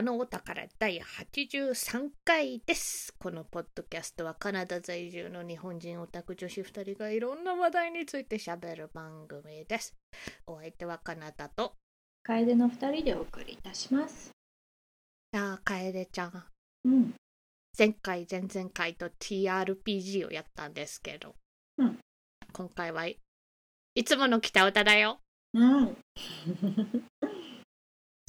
北のお宝第83回です。このポッドキャストはカナダ在住の日本人オタク女子2人がいろんな話題について喋る番組です。お相手はカナダと、楓の二人でお送りいたします。あー、楓ちゃん。うん。前回、前々回と TRPG をやったんですけど、うん今回はいつもの北歌だよ。うん。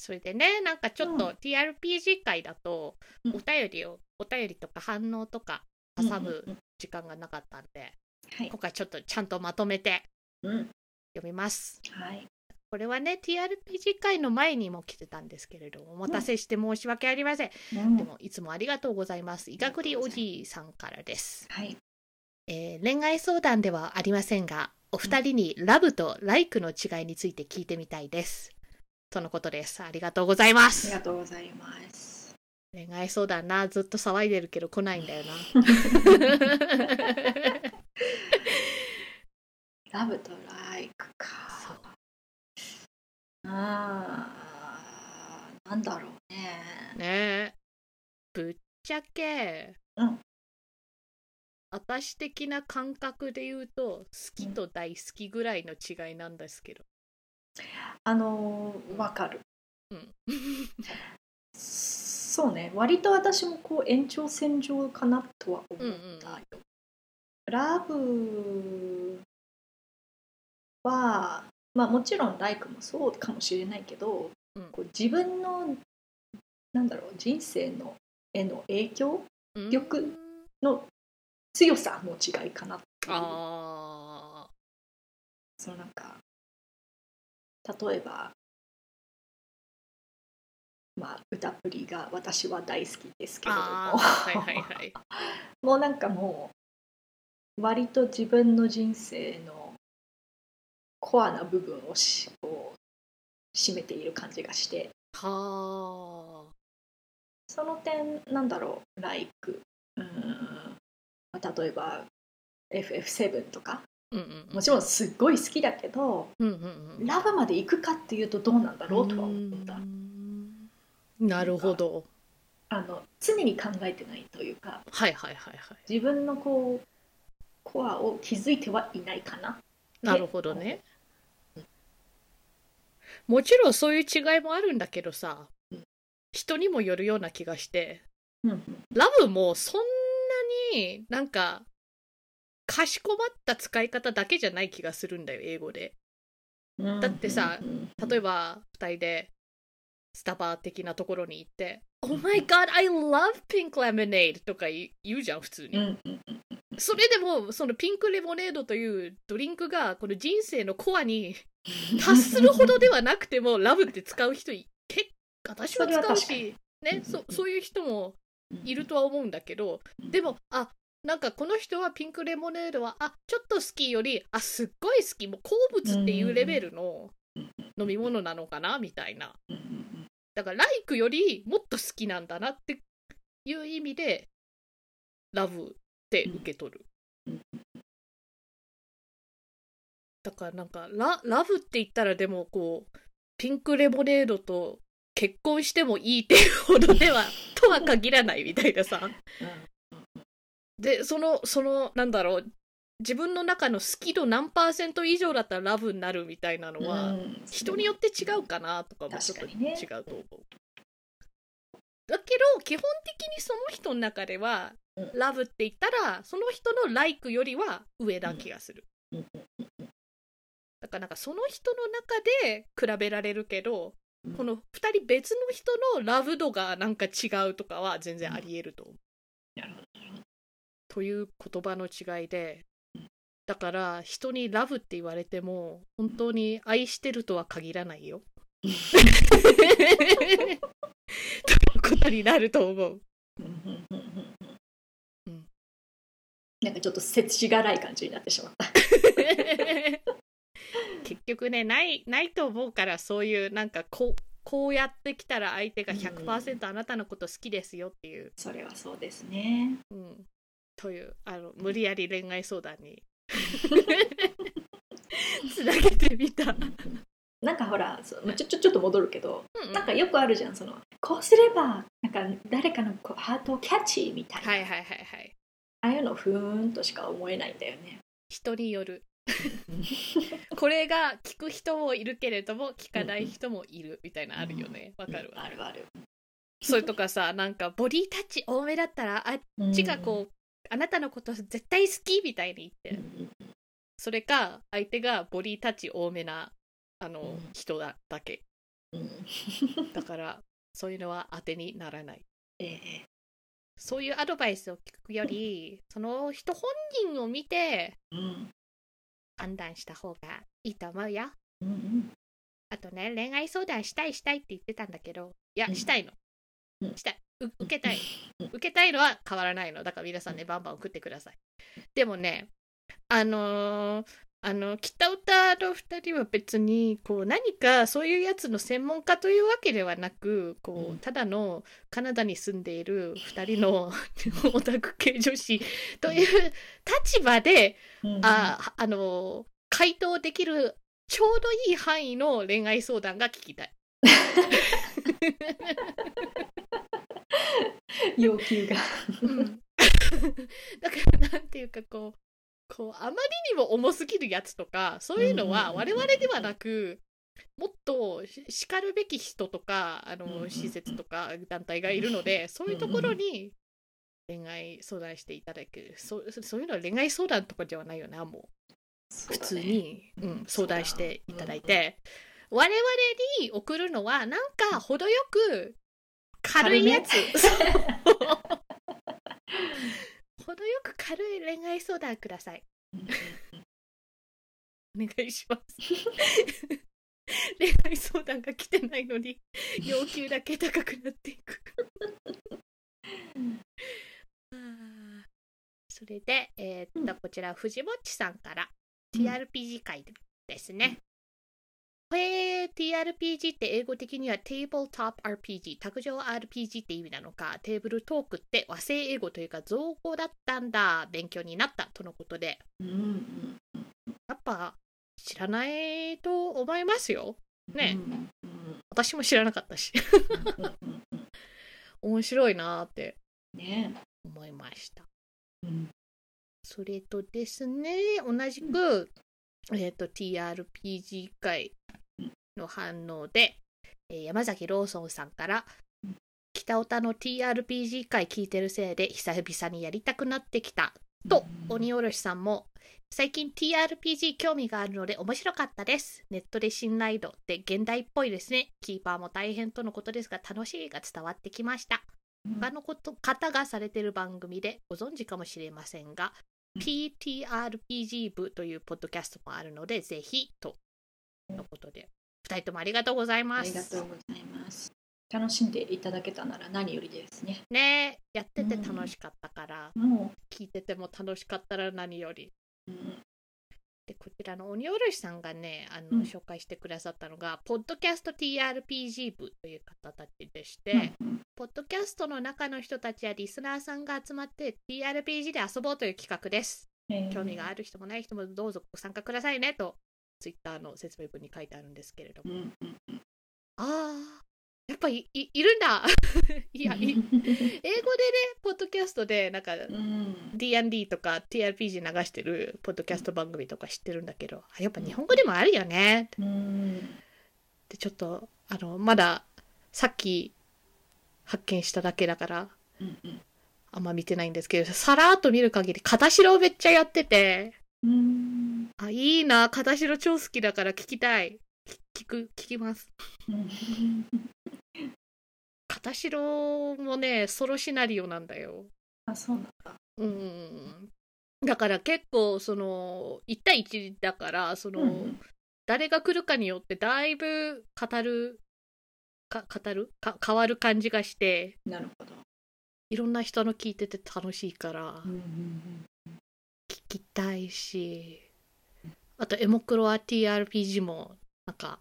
それでね、なんかちょっとうん TRPG 会だと、うんお便りを、お便りとか反応とか挟む時間がなかったんで、はい今。回ちょっとちゃんとまとめてうん。読みます。はい。これはね、TRPG 会の前にも来てたんですけれども、お待たせして申し訳ありませんでも、いつもありがとうございます。いがくりおじいさんからです。はい。えー恋愛相談ではありませんが、お二人にラブとライクの違いについて聞いてみたいです。とのことです。ありがとうございまありす。がとうございます。恋愛相談な、ずっと騒いでるけど来ないんだよな。ラブとライクか。そうああ、なんだろうね。ねえぶっちゃけ、うん私的な感覚で言うと好きと大好きぐらいの違いなんですけど、あのー、わかる。うん、そうね。割と私もこう延長線上かなとは思ったよ。ラブは、まあもちろんライクもそうかもしれないけど、うんこう自分のなんだろう人生のへの影響？うん力の強さの違いかなっていうあそのなんか例えばまあ歌プリが私は大好きですけれども。はいはいはい。もうなんかもう割と自分の人生のコアな部分をしこう占めている感じがして。はその点なんだろう「like」うーん、まあ、例えば FF7 とか。あうんうんうん。もちろんすっごい好きだけどうんうんうん。ラブまで行くかっていうとどうなんだろうとは思った。なるほど。あの常に考えてないというかはいはいはいはい。自分のこうコアを気づいてはいないかな。なるほどね。もちろんそういう違いもあるんだけどさうん人にもよるような気がして。うん。ラブもそんなになんかかしこまった使い方だけじゃない気がするんだよ英語で。うん。だってさうん。例えば2人でスタバ的なところに行って「Oh my god I love pink lemonade」とか言うじゃん普通に、それでもそのピンクレモネードというドリンクがこの人生のコアに達するほどではなくても ラブって使う人い結私は使うしねうん。そそういう人もいるとは思うんだけどでもあなんかこの人はピンクレモネードはあちょっと好きよりあすっごい好き。もう好物っていうレベルの飲み物なのかなみたいな。だからライクよりもっと好きなんだなっていう意味でラブって受け取る。だからなんかララブって言ったらでもこうピンクレモネードと結婚してもいいっていうほどではとは限らないみたいなさ。でそのそのなんだろう自分の中の好き度何パーセント以上だったらラブになるみたいなのは、うん人によって違うかなとかもちょっと違うと思う。だけど基本的にその人の中では、うんラブって言ったらその人のライクよりは上な気がする。うんだからなんかその人の中で比べられるけど、うんこの2人別の人のラブ度がなんか違うとかは全然ありえると思う。なるほどという言葉の違いでうんだから人にラブって言われても本当に愛してるとは限らないよ。ということになると思う。うんうんうんうんうんなんかちょっと世知辛い感じになってしまった。結局ねないないと思うからそういうなんかこうこうやってきたら相手が100%あなたのこと好きですよっていう、それはそうですね。うん、というあの無理やり恋愛相談に。つなげてみた。なんかほらちょちょちょっと戻るけど、うんうん。なんかよくあるじゃんそのこうすればなんか誰かのこうハートをキャッチみたいな、はいはいはいはい。ああいうのふーんとしか思えないんだよね。人による。これが聞く人もいるけれども聞かない人もいるみたいなあるよね。わかるわ。あるある。それとかさなんかボディタッチ多めだったらあっちがこう、あなたのこと絶対好きみたいに言って、うんそれか相手がボディタッチ多めなあの、うん。人だだけ。うん。だからそういうのは当てにならない。ええ。そういうアドバイスを聞くよりその人本人を見てうん。判断した方がいいと思うよ。うんあとね恋愛相談したいしたいって言ってたんだけどいやうん。したいの、うん。したい。う受けたい。うん受けたいのは変わらないの。だから皆さんねバンバン送ってください。でもねあのーあの北歌の2人は別にこう何かそういうやつの専門家というわけではなくこうただのカナダに住んでいる2人の オタク系女子という立場でうんああの回答できるちょうどいい範囲の恋愛相談が聞きたい。要求が。うん。だからなんていうかこうこうあまりにも重すぎるやつとかそういうのはうん我々ではなくもっとししかるべき人とかあの施設とか団体がいるのでそういうところに恋愛相談していただく。そうそういうのは恋愛相談とかではないよなもう。普通に、うん、相談していただいて、我々に送るのはなんか程よく軽いやつ。程よく軽い恋愛相談ください。お願いします。恋愛相談が来てないのに要求だけ高くなっていく。あー。それで、えーっとこちら藤もっちさんから TRPG 会ですね。これ TRPG って英語的には Tabletop RPG、卓上 RPG って意味なのか、テーブルトークって和製英語というか造語だったんだ、勉強になったとのことで、うんやっぱ知らないと思いますよ。ねうん私も知らなかったし、面白いなって思いました。うんそれとですね、同じく、えっ、と、TRPG 会の反応で、えー山崎ローソンさんから、北オタの TRPG 会聞いてるせいで久々にやりたくなってきた。と、鬼おろしさんも、最近 TRPG 興味があるので面白かったです。ネットで信頼度って現代っぽいですね。キーパーも大変とのことですが、楽しいが伝わってきました。他のこと方がされてる番組でご存知かもしれませんが、PTRPG 部というポッドキャストもあるので、ぜひとのことで、2人ともありがとうございあます。りがとうございます。楽しんでいただけたなら何よりですね。ねやってて楽しかったから、も聞いてても楽しかったら何より。う、うんでこちらの鬼おろしさんがねあの、うん紹介してくださったのが、ポッドキャスト TRPG 部という方たちでして、うんポッドキャストの中の人たちやリスナーさんが集まって TRPG で遊ぼうという企画です。えー興味がある人もない人もどうぞご参加くださいねと、ツイッターの説明文に書いてあるんですけれども。うんうんうん。ああ、やっぱいいいるんだ。いや、い英語でね、ポッドキャストでなんかうん。D&D とか TRPG 流してるポッドキャスト番組とか知ってるんだけど、あやっぱ日本語でもあるよね。うん。でちょっとあのまださっき発見しただけだからうんうん。あんま見てないんですけどさらっと見る限り片白をめっちゃやっててうん。あいいな。片白超好きだから聞きたい。聞聞く聞きます。う ん片白もねソロシナリオなんだよ。あそうなんだ。うん。だから結構その1対1だからその、うん誰が来るかによってだいぶ語るか語る？か変わる感じがしてなるほど。いろんな人の聞いてて楽しいから。うんうん聞きたいしあとエモクロア TRPG もなんか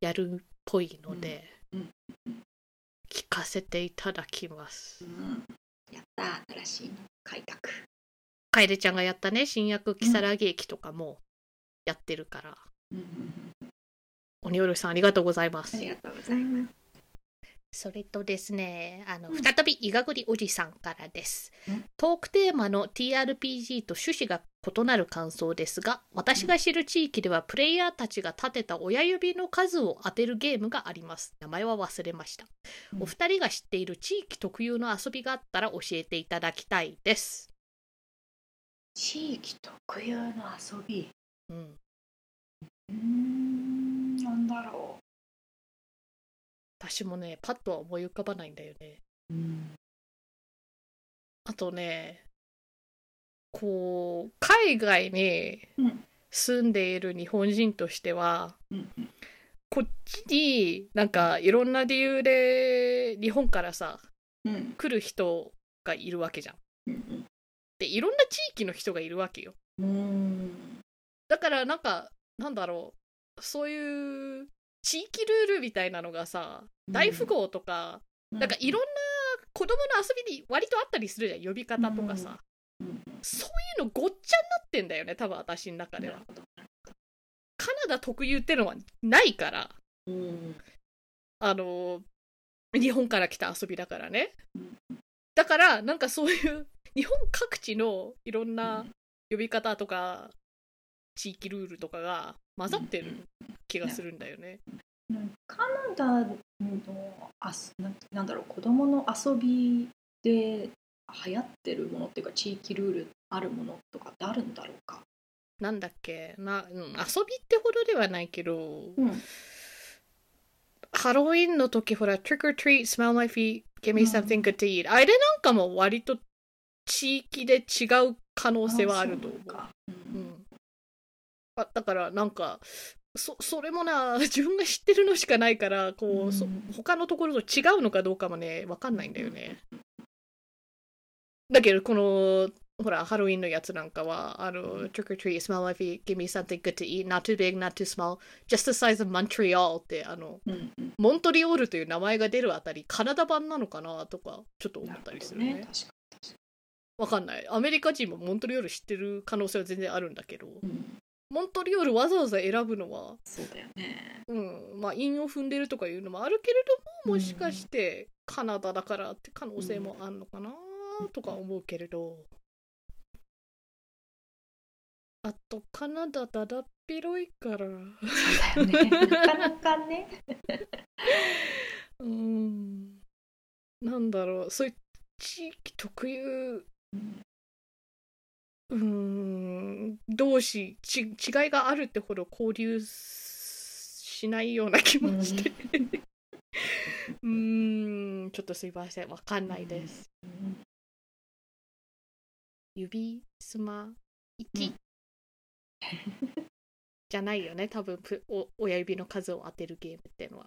やるっぽいのでうんうん聞かせていただきますうんうんやった新しいの開拓。楓ちゃんがやったね新薬如月駅とかもやってるから鬼おろさんありがとうございますあ。りがとうございます。それとですね、あの、うん再び、いがぐりおじさんからですうん。トークテーマの TRPG と趣旨が異なる感想ですが、私が知る地域では、プレイヤーたちが立てた親指の数を当てるゲームがあります。名前は忘れました。うんお二人が知っている地域特有の遊びがあったら教えていただきたいです。地域特有の遊び？うん。うーん、なんだろ私もね、パッとは思い浮かばないんだよね。う。うん。あとね、こう、海外にうん住んでいる日本人としては、うんこっちになんかいろんな理由で日本からさ、うん来る人がいるわけじゃん。うんで、いろんな地域の人がいるわけよ。うん。だからなんか、なんだろう、そういう地域ルールみたいなのがさ、大富豪とか、なんかいろんな子供の遊びに割とあったりするじゃん、呼び方とかさ。うんそういうのごっちゃになってんだよね、多分私の中では。カナダ特有ってのはないから、うん。あの、日本から来た遊びだからねうん。だから、なんかそういう、日本各地のいろんな呼び方とか、地域ルールとかが混ざってる気がするんだよね。カナダのあすななんだろう子供の遊びで流行ってるものっていうか地域ルールあるものとかってあるんだろうか？なんだっけ？な、うん、遊びってほどではないけど、うん。ハロウィンの時ほら、trick or treat, smell my feet, give me うん something good to eat、あれなんかも割と地域で違う可能性はあると思う。あだからなんかそそれもな 自分が知ってるのしかないからこう、うんそ他のところと違うのかどうかもねわかんないんだよね。だけどこのほらハロウィンのやつなんかはあの trick or treat smell my feet give me something good to eat not too big not too small just the size of Montreal ってあのうんうんモントリオールという名前が出るあたりカナダ版なのかなとかちょっと思ったりするねね。確かわかんないアメリカ人もモントリオール知ってる可能性は全然あるんだけどに。うん。モントリオールわざわざ選ぶのはそうだよね。うん、まあ韻を踏んでるとかいうのもあるけれどももしかしてカナダだからって可能性もあんのかなとか思うけれどあとカナダだだっ広いからそうだよね。なかなかね。うんなんだろうそういう地域特有うんうん同士ち違いがあるってほど交流しないような気もして。うん。ちょっとすいません。わかんないです。うん。指すまう1ん。じゃないよね多分ぷお親指の数を当てるゲームっていうのは。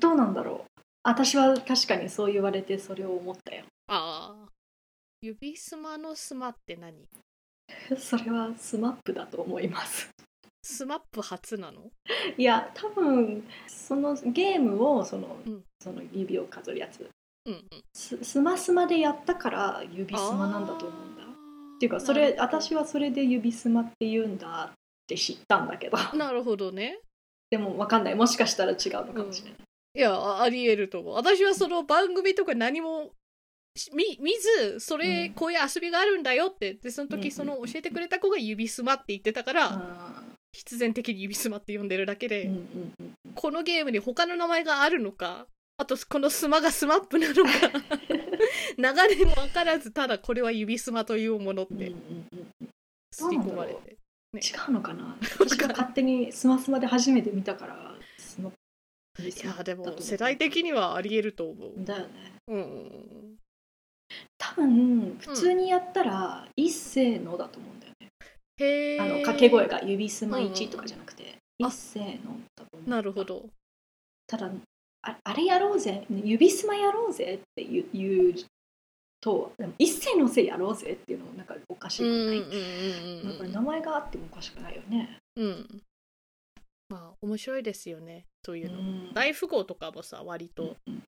どうなんだろう。私は確かにそう言われてそれを思ったよ。ああ指すまのすまって何？それは SMAP だと思います。スマップ初なの？いや多分そのゲームをその,、うん。その指を数えるやつ。うんうん。ススマスマでやったから指スマなんだと思うんだ。っていうかそれ私はそれで指スマって言うんだって知ったんだけど。なるほどね。でもわかんない。もしかしたら違うのかもしれない。いやあありえると思う。私はその番組とか何もし見見ずそれ、うん。こういう遊びがあるんだよって。でその時その教えてくれた子が指スマって言ってたから、あ必然的に指スマって呼んでるだけで、このゲームに他の名前があるのかあとこのスマがスマップなのか 流れも分からずただこれは指スマというものってうんうん刷り込まれて。違うのかな？私が勝手にスマスマで初めて見たからいやでも世代的にはありえると思う、だよね。うん、多分普通にやったら一斉のだと思うんだよね、へえあの掛け声が指すまうんうん1とかじゃなくて、あ。一斉のだと思うなるほど。ただああれやろうぜ。指すまやろうぜって言うとでも一斉のせいやろうぜっていうのもなんかおかしくない、名前があってもおかしくないよね、うん。まあ面白いですよね。そういうの。ん。大富豪とかもさ、割とうん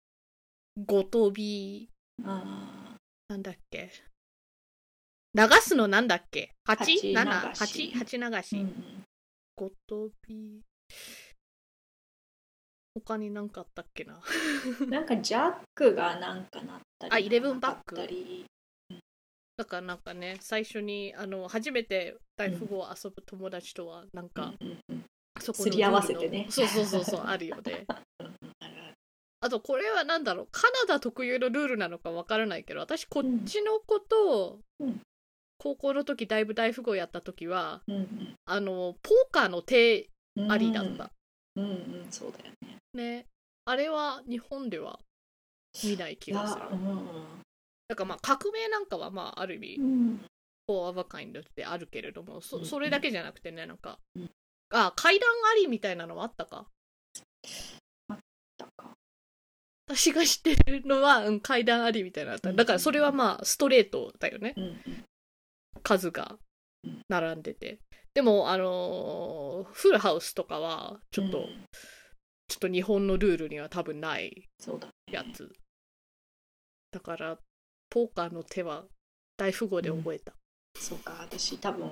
ごとび、あなんだっけ？流すのなんだっけ ?8? 八流し 7? 8? 8流ーし。うんごとび。他に何かあったっけな？なんかジャックがなんかなったりあイレブンバックだからなんかね最初にあの初めて大富豪を遊ぶ友達とはなんか、うんうんうんそこのすり合わせてねそうそうそうそうあるよねあとこれは何だろうカナダ特有のルールなのかわからないけど私こっちのことを、うん。高校の時だいぶ大富豪やった時はうんあのポーカーの手うんありだった、うんうん。そうだよね。ね。あれは日本では見ない気がする。だからまあ革命なんかはまあある意味うん。フォーアバカインドってあるけれどもそうん。それだけじゃなくてねなんか、うん。あ階段ありみたいなのはあったか？私が知ってるのは、うん、階段ありみたいなだからそれはまあストレートだよね。うんうん。数が並んでて。でもあのーフルハウスとかはちょっと、うん。ちょっと日本のルールには多分ないそうだね。やつ。だからポーカーの手は大富豪で覚えた、そうか私多分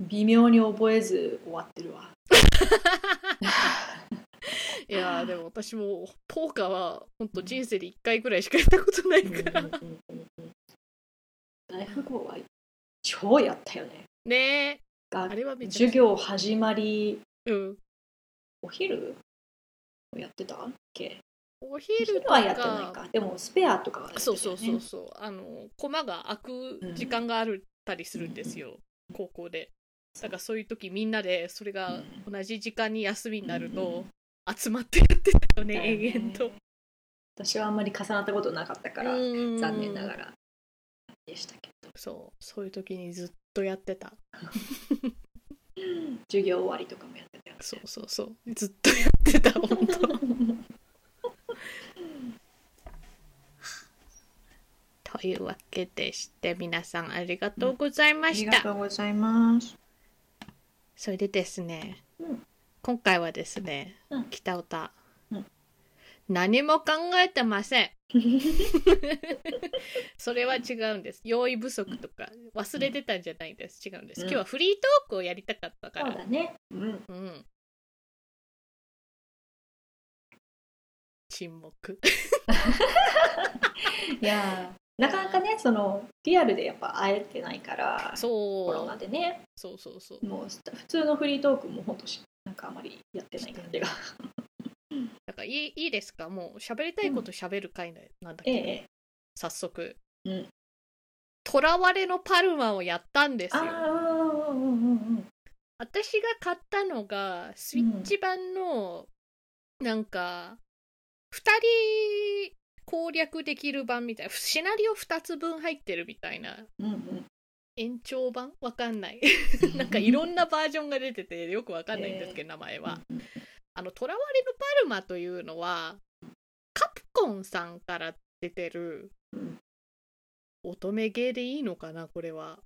微妙に覚えず終わってるわ いやー でも私もポーカーは本当人生で1回ぐらいしかやったことないから、うん。うんうんうん大富豪は超やったよね。ねあれはめ授業始まりうん。お昼やってた？っけ？おお昼はやってないか。かでもスペアとかはね。そうそうそうそう。あの駒が開く時間があるたりするんですよ、高校で。だからそういう時みんなでそれが同じ時間に休みになると集まってやってたよね、永遠と。私はあんまり重なったことなかったからうん残念ながら。でしたけど。そうそういう時にずっとやってた。授業終わりとかもやってたよね。そうそうそう。ずっとやってた本当。というわけでして皆さんありがとうございまありがした、とうございます。それでですね、うん今回はですね、うん。北歌、うん。何も考えてません。それは違うんです。用意不足とか忘れてたんじゃないです。違うんです、うん。今日はフリートークをやりたかったから。そうだね。うん。うん。沈黙。いやーなかなかねそのリアルでやっぱ会えてないからそう。コロナでね。そうそうそう。もう普通のフリートークもほんとしなんかあまりやってない感じが。だからいいいいですか？もう喋りたいこと喋る回なんだけ？ど、ええ。早速。うん。囚われのパルマをやったんですよ。ああうんうんうんうん私が買ったのがスイッチ版のなんか2人攻略できる版みたいなシナリオ2つ分入ってるみたいな。うんうん延長版？わかんない なんかいろんなバージョンが出ててよくわかんないんですけど、名前は。うんあの、囚われのパルマというのは、カプコンさんから出てるうん乙女ゲーでいいのかな、これは。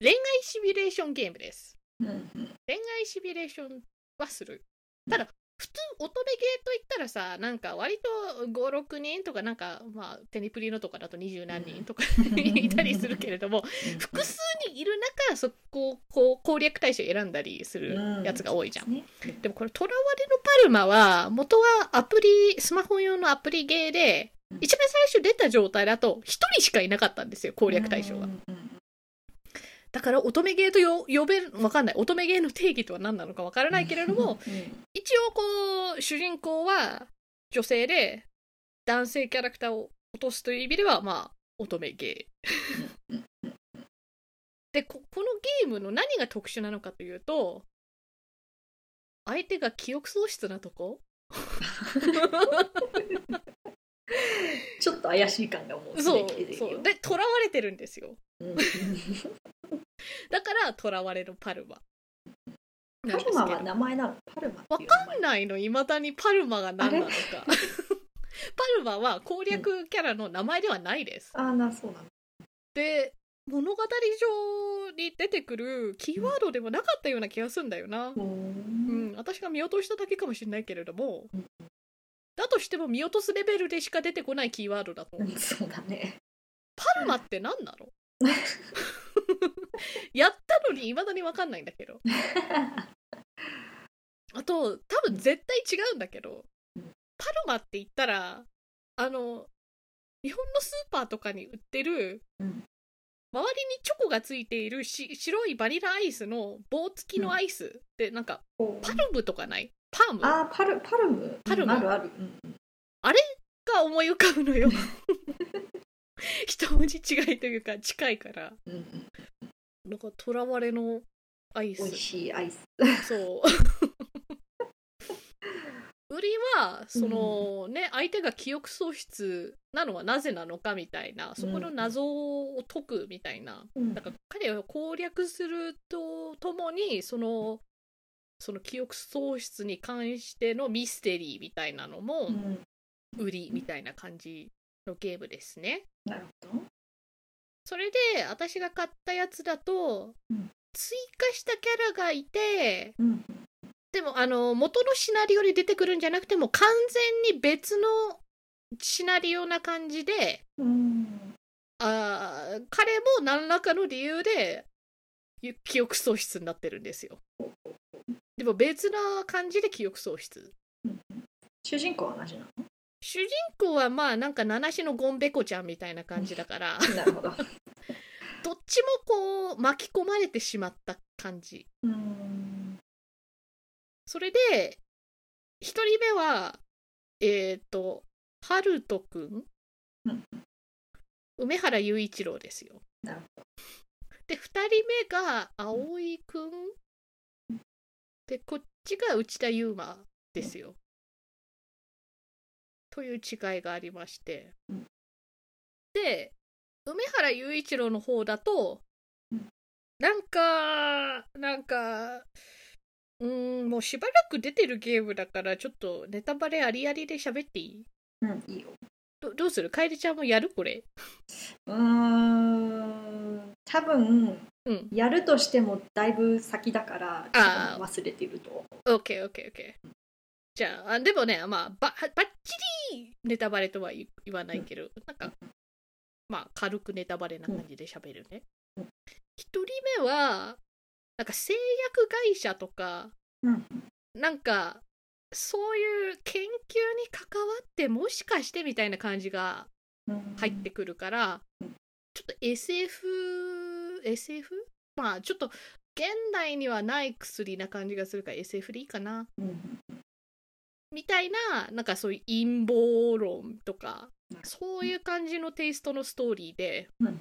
恋愛シミュレーションゲームです。恋愛シミュレーションはする。ただ、普通乙女ゲーといったらさ、なんか割と5、6人とか、なんか、まあ、テニプリのとかだと二十何人とかいたりするけれども、複数にいる中、そこをこう攻略対象を選んだりするやつが多いじゃん。ね。でもこれ、囚われのパルマは、元はアプリ、スマホ用のアプリゲーで、一番最初出た状態だと、一人しかいなかったんですよ、攻略対象が。う。んうんだから、乙女ゲーとよ呼べる、わかんない。乙女ゲーの定義とは何なのかわからないけれども、一応こう、主人公は女性で、男性キャラクターを落とすという意味では、まあ、乙女ゲー。でこ、このゲームの何が特殊なのかというと、相手が記憶喪失なとこ。ちょっと怪しい感がもうすそうでに出てるよ。そう。で、囚われてるんですよ。うん だから、囚われのパルマ。パルマは名前なの？パルマわかんないの、いまだにパルマが何なのか。パルマは攻略キャラの名前ではないです。ああなそうなの。で、物語上に出てくるキーワードでもなかったような気がするんだよな。ううん。ん、私が見落としただけかもしれないけれども。うん、だとしても見落とすレベルでしか出てこないキーワードだとそうだね。パルマって何なの？やったのに未だに分かんないんだけど。あと多分絶対違うんだけど、うん。パロマって言ったらあの日本のスーパーとかに売ってるうん。周りにチョコがついているし白いバニラアイスの棒付きのアイスってなんかおパルムとかない？パーム？があーパルパルム？パルム。うんあるある、うんうん。思い浮かぶのよ。一文字違いというか近いから。うんうん、なんかとらわれのアイ美味スしいアイス。そう。売りはその、ね相手が記憶喪失なのはなぜなのかみたいなそこの謎を解くみたいな、うん。だから彼を攻略するとともにそのその記憶喪失に関してのミステリーみたいなのもうん。売りみたいな感じのゲームですね。なるほどそれで私が買ったやつだと、うん。追加したキャラがいてうん。でもあの元のシナリオに出てくるんじゃなくても完全に別のシナリオな感じでうん。あー彼も何らかの理由でゆ記憶喪失になってるんですよ。でも別な感じで記憶喪失。主人公は同じなの？主人公はまあなんか七種のゴンベコちゃんみたいな感じだから。なるほど。どっちもこう巻き込まれてしまった感じ。うん。それで一人目はえっ、とハルトくんうん。梅原雄一郎ですよ。なるほで二人目が葵くん。でこっちが内田悠馬ですよ。という違いがありまして。うん。で梅原雄一郎の方だとうん。なんかなんかうーんもうしばらく出てるゲームだからちょっとネタバレありありで喋っていい？どうんいいよ。どどうする？楓ちゃんもやる？これ。うーん多分うん。やるとしてもだいぶ先だから忘れてると思 OKOKOK じゃああでもねまあばばっちりネタバレとは言言わないけど、なんかまあ軽くネタバレな感じで喋るね。うん。一、人目はなんか製薬会社とかなんかそういう研究に関わってもしかしてみたいな感じがうん、入ってくるから、うん。ちょっと SF SF? まあちょっと現代にはない薬な感じがするから SF でいいかな。うんみたいななんかそういう陰謀論とかそういう感じのテイストのストーリーでうん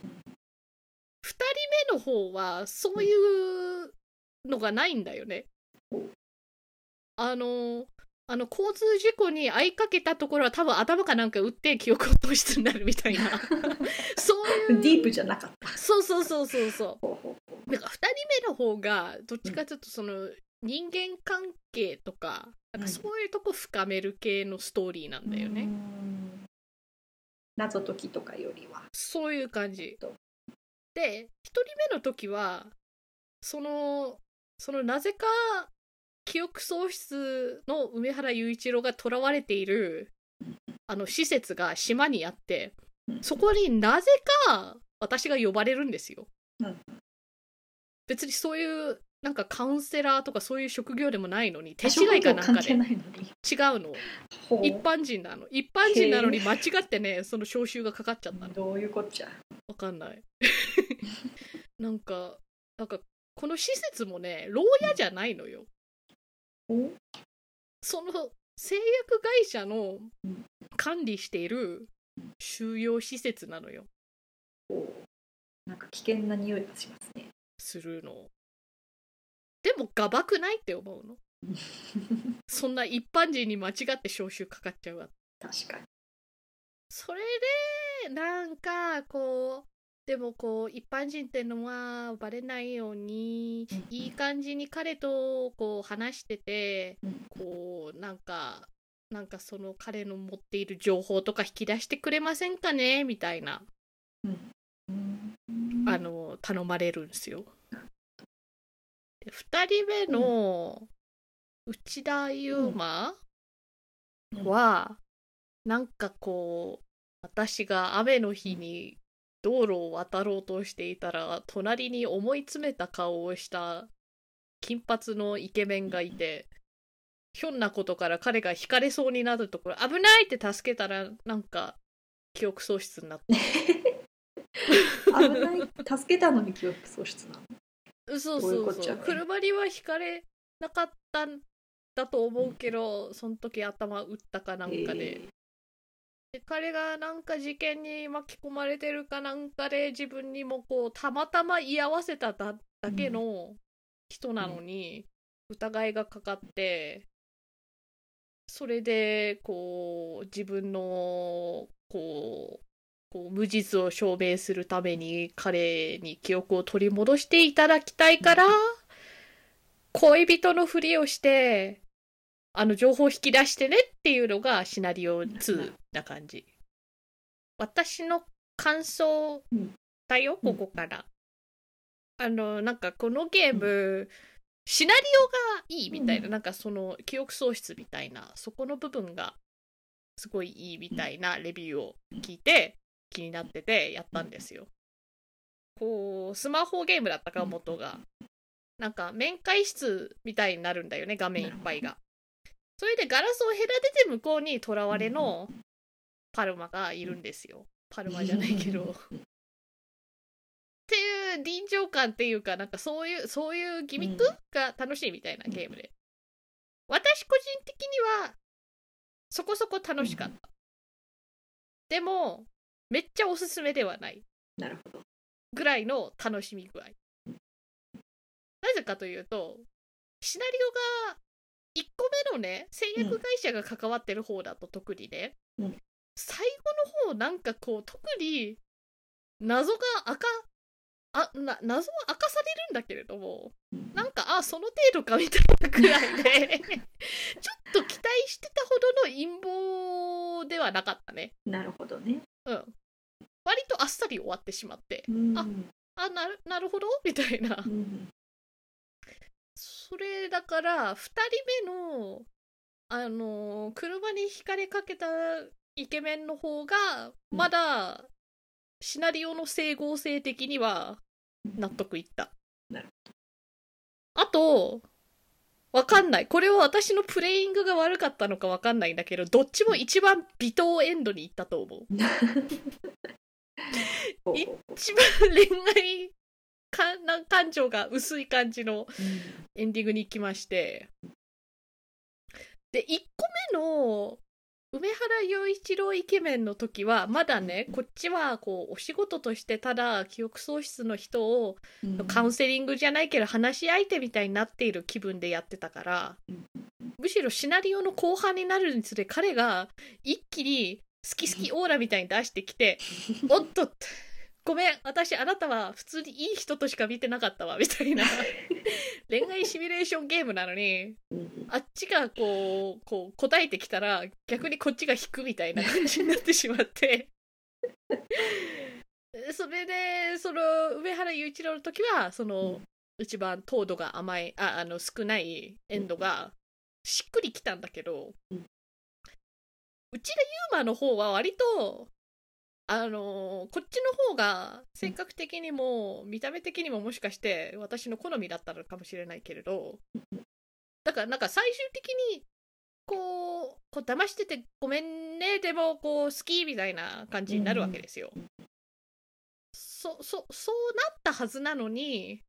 2人目の方はそういうのがないんだよね。お。あのあの交通事故に遭いかけたところは多分頭かなんか打って記憶を喪失になるみたいな。そういう。ディープじゃなかった。そうそうそうそうそう。なんか2人目の方がどっちかというとその人間関係とかなんかそういうとこ深める系のストーリーなんだよね、うん。謎解きとかよりは。そういう感じ。と。で1人目の時はそのそのなぜか記憶喪失の梅原雄一郎が囚われているあの施設が島にあってうん。そこになぜか私が呼ばれるんですよ。うん。別にそういうなんかカウンセラーとかそういう職業でもないのに手違いかなんかで。違うの。一般人なの。一般人なのに間違ってねその招集がかかっちゃったの。どういうこっちゃ。わかんない。なんかなんかこの施設もね牢屋じゃないのよ。お？その製薬会社のうん。管理している収容施設なのよ。お。なんか危険な匂いがしますね。するのでもがばくないって思うの？そんな一般人に間違って招集かかっちゃうわ。確かに。それでなんかこうでもこう一般人ってのはバレないようにうん。いい感じに彼とこう話しててうん。こうなんかなんかその彼の持っている情報とか引き出してくれませんかね？みたいな。うん。あの頼まれるんですよ。で2人目の内田悠馬うん。はなんかこう私が雨の日に道路を渡ろうとしていたら隣に思い詰めた顔をした金髪のイケメンがいてひょんなことから彼が惹かれそうになるところ危ないって助けたらなんか記憶喪失になって 危ない助けたのに記憶喪失なの？そうそうそう。車には惹かれなかったんだと思うけど、その時頭打ったかなんかで,、えで彼がなんか事件に巻き込まれてるかなんかで自分にもこうたまたま居合わせただだけの人なのに疑いがかかってそれでこう自分のこうこう無実を証明するために彼に記憶を取り戻していただきたいから恋人のふりをしてあの情報を引き出してねっていうのがシナリオ2な感じ。私の感想だよ、うん。ここから。あの、なんかこのゲーム、シナリオがいいみたいな、うん。なんかその記憶喪失みたいな、そこの部分がすごいいいみたいなレビューを聞いて気になっててやったんですよ。こう、スマホゲームだったか、元が。なんか面会室みたいになるんだよね、画面いっぱいが。それでガラスを隔てて向こうに囚われのパルマがいるんですよ。パルマじゃないけど。っていう臨場感っていうか、なんかそういう、そういうギミックうんが楽しいみたいなゲームで。私個人的には、そこそこ楽しかった。でも、めっちゃおすすめではない。なるほど。ぐらいの楽しみ具合。なぜかというと、シナリオが1個目のね、製薬会社が関わってる方だと特にね、うん。最後の方なんかこう特に謎が明かあな謎は明かされるんだけれどもうん。なんかあその程度かみたいなくらいで ちょっと期待してたほどの陰謀ではなかったね。なるほどね。うん割とあっさり終わってしまってうん。ああなるなるほど？みたいな。うん。それだから2人目のあの車にひかれかけたイケメンの方がうん。まだシナリオの整合性的には納得いった。あとわかんない。これは私のプレイングが悪かったのかわかんないんだけどどっちも一番微糖エンドに行ったと思う 一番恋愛感情が薄い感じのエンディングに行きまして。で1個目の梅原雄一郎イケメンの時はまだねこっちはこうお仕事としてただ記憶喪失の人をうん。カウンセリングじゃないけど話し相手みたいになっている気分でやってたからうん。むしろシナリオの後半になるにつれ彼が一気に好き好きオーラみたいに出してきて「おっとごめん私あなたは普通にいい人としか見てなかったわ」みたいな。恋愛シミュレーションゲームなのにうん。あっちがこうこう答えてきたら逆にこっちが引くみたいな感じになってしまって。それでその梅原雄一郎の時はその、一番糖度が甘いああの少ないエンドがしっくりきたんだけど、うん内田悠馬の方は割とあのこっちの方が性格的にも見た目的にももしかして私の好みだったのかもしれないけれどだからなんか最終的にこうこう騙しててごめんねでもこう好きみたいな感じになるわけですよ。そそそうなったはずなのに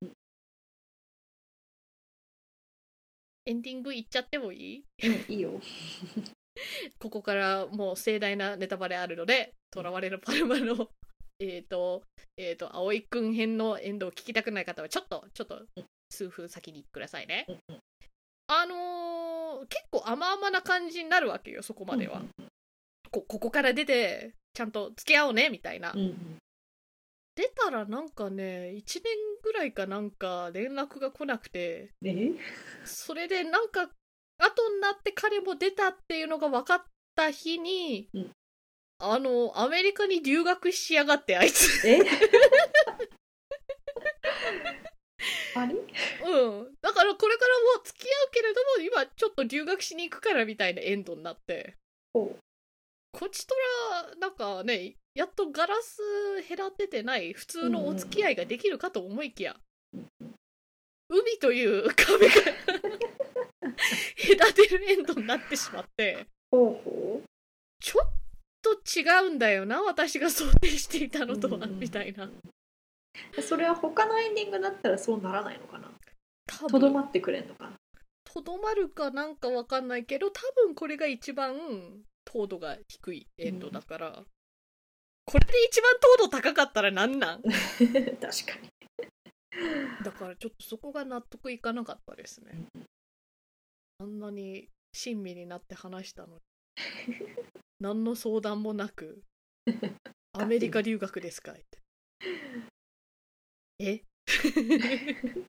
エンディングいっちゃってもいい？うんいいよ ここからもう盛大なネタバレあるので、囚われるパルマの、えっと、えっ、と、葵くん編のエンドを聞きたくない方は、ちょっと、ちょっと、数分先にくださいね。あのー結構甘々な感じになるわけよ、そこまでは。こここから出て、ちゃんと付き合おうね、みたいな。出たらなんかね、1年ぐらいかなんか連絡が来なくて、え？それでなんか後になって彼も出たっていうのが分かった日に、うん。あのアメリカに留学しやがってあいつ。え？あれうん。だからこれからもう付き合うけれども今ちょっと留学しに行くからみたいなエンドになって。ほこちとらなんかねやっとガラス隔ててない普通のお付き合いができるかと思いきや、海という壁が隔てるエンドになってしまって。ほうほちょっと違うんだよな私が想定していたのとは、うんみたいな。うそれは他のエンディングだったらそうならないのかな？とどまってくれんのかな？とどまるかなんかわかんないけど多分これが一番糖度が低いエンドだから、これで一番糖度高かったらなんなん？確かに。だからちょっとそこが納得いかなかったですねあんなに親身になって話したのに。何の相談もなく「アメリカ留学ですか?」って。え？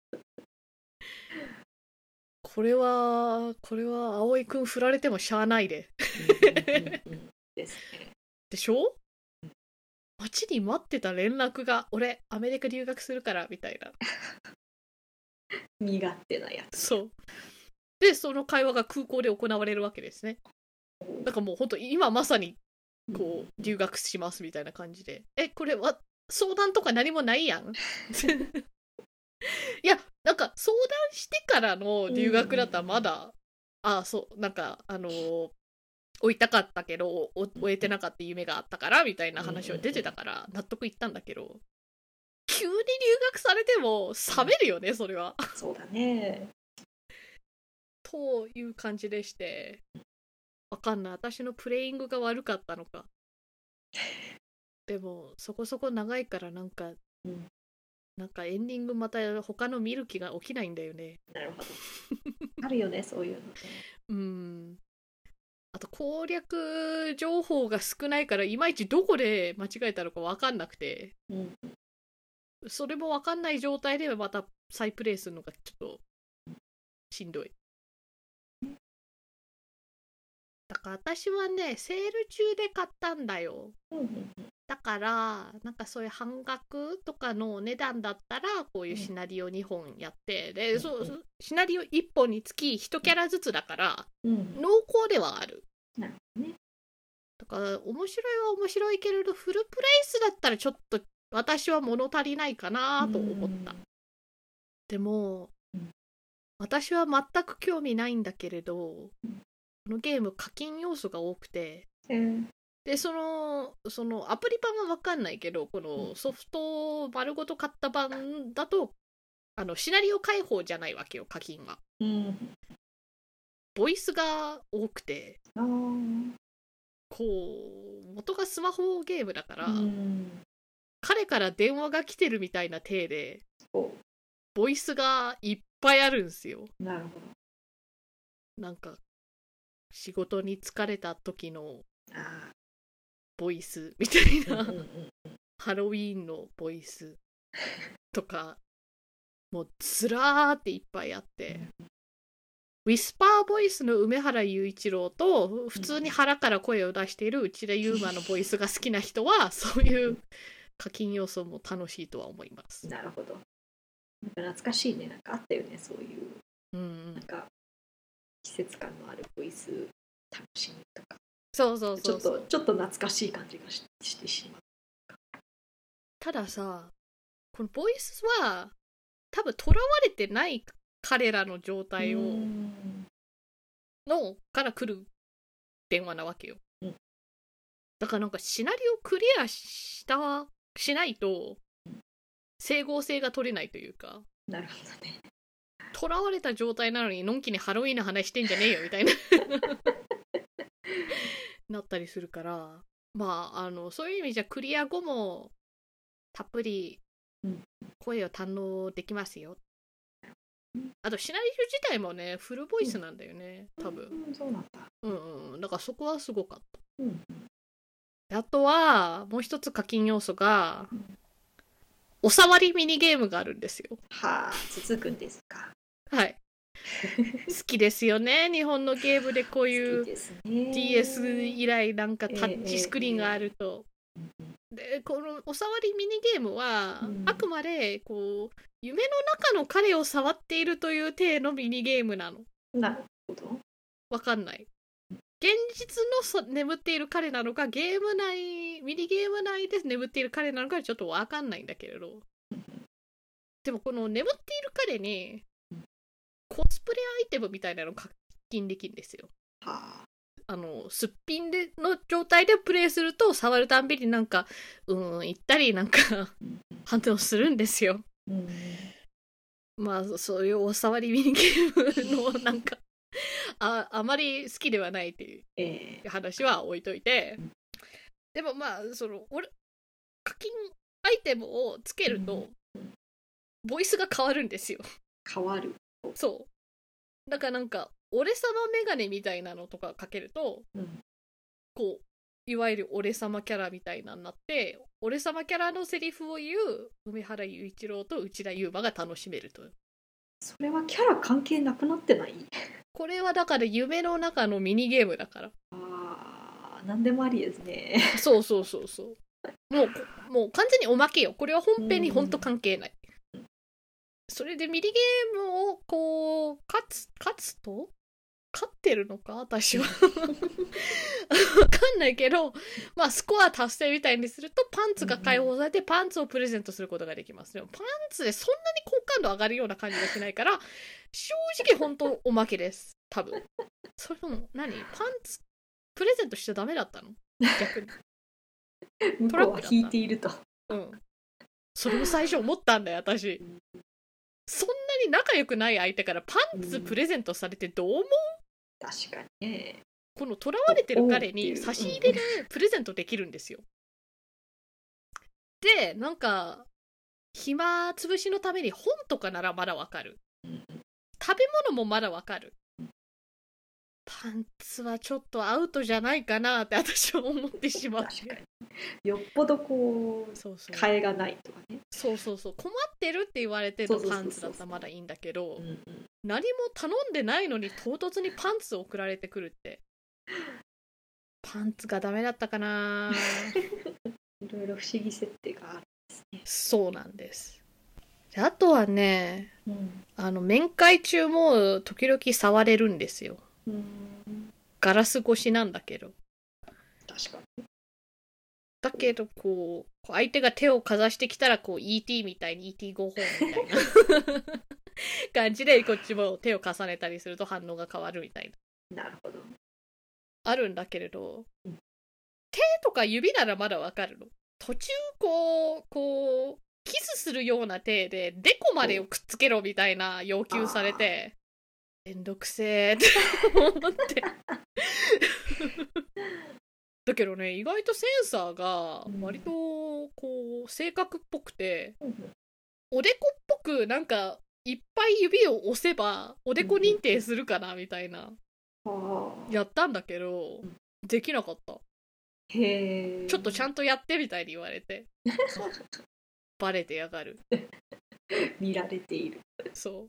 これはこれは葵くん振られてもしゃあないで。でしょ？待ちに待ってた連絡が「俺アメリカ留学するから」みたいな。身勝手なやつ。そうでその会話が空港で行われるわけですね。だからもう本当今まさにこう留学しますみたいな感じで。えこれは相談とか何もないやん。いやなんか相談してからの留学だったらまだ、あそうなんかあのー追いたかったけどお追えてなかった夢があったからみたいな話は出てたから納得いったんだけど急に留学されても冷めるよねそれは。そうだねという感じでして。わかんない。私のプレイングが悪かったのか。でもそこそこ長いからなんか、うん。なんかエンディングまた他の見る気が起きないんだよね。なるほど。あるよね そういうのね。うん。あと攻略情報が少ないからいまいちどこで間違えたのかわかんなくて。うん。それもわかんない状態でまた再プレイするのがちょっとしんどい。から私はね、セール中で買ったんだよ。だから、なんかそういう半額とかのお値段だったら、こういうシナリオ2本やって、で、そうそうシナリオ1本につき1キャラずつだから、うん。濃厚ではある。なるほどね。だから、面白いは面白いけれど、フルプレイスだったらちょっと私は物足りないかなと思った。うん。でも、うん。私は全く興味ないんだけれど、うんこのゲーム課金要素が多くてえーでそのそのアプリ版は分かんないけどこのソフト丸ごと買った版だとあのシナリオ開放じゃないわけよ課金は。うん。ボイスが多くてこう元がスマホゲームだから、うん。彼から電話が来てるみたいな体でおボイスがいっぱいあるんすよ。なるほなんか仕事に疲れた時のボイスみたいな、ハロウィーンのボイスとかもうずらーっていっぱいあって、ウィスパーボイスの梅原雄一郎と普通に腹から声を出している内田悠馬のボイスが好きな人はそういう課金要素も楽しいとは思います。なるほど。なんか懐かしいね。なんかあったよねそういう。うん。なん、か季節感のあるボイス楽しみとか。そうそうちょっそう。そうとちょっと懐かしい感じがししてしまう。たださこのボイスは多分とらわれてない彼らの状態をうんのから来る電話なわけよ、うん。だからなんかシナリオクリアしたしないと整合性が取れないというか。なるほどね囚われた状態なのにのんきにハロウィンの話してんじゃねえよみたいな。なったりするから。まああのそういう意味じゃクリア後もたっぷりうん声を堪能できますよ、うんあとシナリオ自体もねフルボイスなんだよね多分。うんそうなんだ。うんうんうん。だからそこはすごかった。うんあとはもう一つ課金要素がうん。おさわりミニゲームがあるんですよ。はあ続くんですかはい。好きですよね 日本のゲームでこうい好う DS 以来なんかタッチスクリーンがあると、うんでこのおさわりミニゲームは、うん。あくまでこう夢の中の彼を触っているという体のミニゲームなの。なるほど。わかんない。現実のそ眠っている彼なのかゲーム内ミニゲーム内で眠っている彼なのかちょっとわかんないんだけれど。でもこの眠っている彼にコスプレアイテムみたいなの課金できるんですよ。はああの、すっぴんでの状態でプレイすると、触るたんびになんか、うーん、言ったりなんかうん判定をするんですよ。うんまあ、そういうお触りミニゲームのなんか、あ、あまり好きではないっていうええ話は置いといてうん、でもまあ、その、俺、課金アイテムをつけるとうん、ボイスが変わるんですよ。変わる。そう。だからなんか、俺様メガネみたいなのとかかけると、うんこう、いわゆる俺様キャラみたいなのになって、俺様キャラのセリフを言う梅原雄一郎と内田祐馬が楽しめると。それはキャラ関係なくなってない？これはだから夢の中のミニゲームだから。あー何でもありですね。そうそうそうそう。もう、もう完全におまけよ。これは本編に本当関係ない。それでミニゲームをこう、勝つ、勝つと？勝ってるのか？私は。わかんないけど、まあスコア達成みたいにするとパンツが解放されてパンツをプレゼントすることができます。でもパンツでそんなに好感度上がるような感じがしないから、正直本当おまけです。多分。それとも何？パンツプレゼントしちゃダメだったの？逆に。向こうは引いていると。うん。それも最初思ったんだよ、私。そんなに仲良くない相手からパンツプレゼントされてどう思う？確かにね。この囚われてる彼に差し入れでプレゼントできるんですよ。で、なんか、暇つぶしのために本とかならまだわかる。うん食べ物もまだわかる。パンツはちょっとアウトじゃないかなって私は思ってしまう。よっぽどこう、そうそう。替えがないとかね。そうそうそう。困ってるって言われてのパンツだったらまだいいんだけど、何も頼んでないのに唐突にパンツを送られてくるって。パンツがダメだったかな いろいろ不思議設定があるんですね。そうなんです。であとはね、うんあの、面会中も時々触れるんですよ。うん、ガラス越しなんだけど。確かに。だけど、こう、相手が手をかざしてきたら、こう、ET みたいに ET 5本みたいな感じで、こっちも手を重ねたりすると反応が変わるみたいな。なるほど。あるんだけれどうん、手とか指ならまだわかるの。途中、こう、こう、キスするような手で、デコまでをくっつけろみたいな要求されて、めんどくせーって思って。だけどね、意外とセンサーが割と、こう、正確っぽくて、おでこっぽくなんか、いっぱい指を押せば、おでこ認定するかなみたいな。あやったんだけどうん、できなかった。へえ。ちょっとちゃんとやってみたいに言われて。バレてやがる。見られている。そう。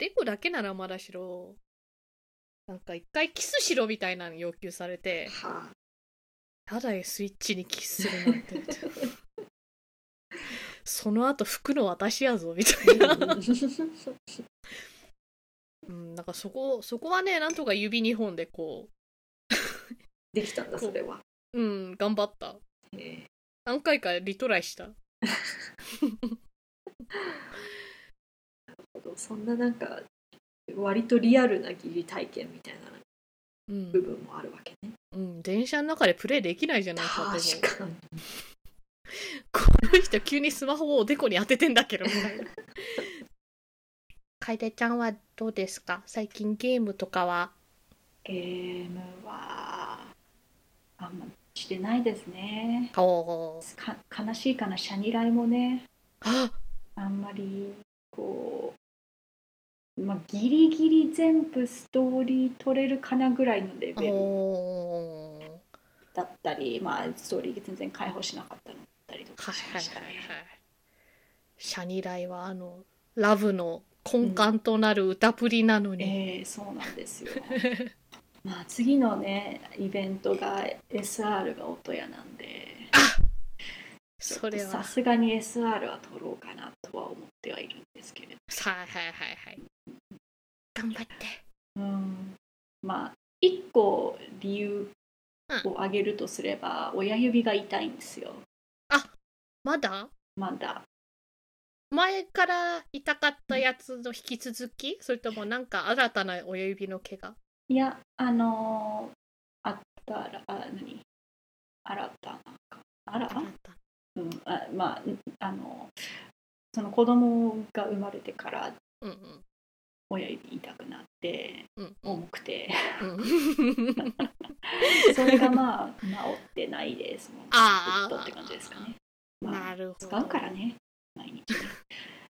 デコだけならまだしろ、なんか一回キスしろみたいなの要求されて、はやだよ、スイッチにキスするなんて。その後拭くの私やぞ、みたいあ。な。うん、なんかそこ、そこはね、なんとか指2本でこできたんだ、それは。う、うん、頑張った。へ何回かリトライした。えそんななんか、割とリアルな疑似体験みたいなうん部。分もあるわけね。うん、電車の中でプレイできないじゃないか確かに。この人急にスマホをおでこに当ててんだけどみたいな。楓ちゃんはどうですか？最近ゲームとかは？ゲームは、あんましてないですね。おーか悲しいかな、シャニライもね、ああんまり、こう、まあ、ギリギリ全部ストーリー取れるかなぐらいのレベルだったり、まあ、ストーリー全然解放しなかったのだったりとはいかしはいはいはいましたね。。シャニライはあの、ラブの根幹となる歌プリなのに。ええそうなんですよ。まあ、次のね、イベントが SR が音屋なんで、それは。さすがに SR は取ろうかなとは思ってはいるんですけれど。はいはいはいはい。頑張って。うん、まあ、一個理由を挙げるとすれば、親指が痛いんですよ。まだ？まだ。前から痛かったやつの引き続き？それともなんか新たな親指の怪我？いやあのーあったらあ何？新たなか？あら新たうん、あまああのその子供が生まれてから親指痛くなってうん重くて。うん。それがまあ治ってないですもんずっとって感じですかね、まあ、なるほど。使うからね毎日ね、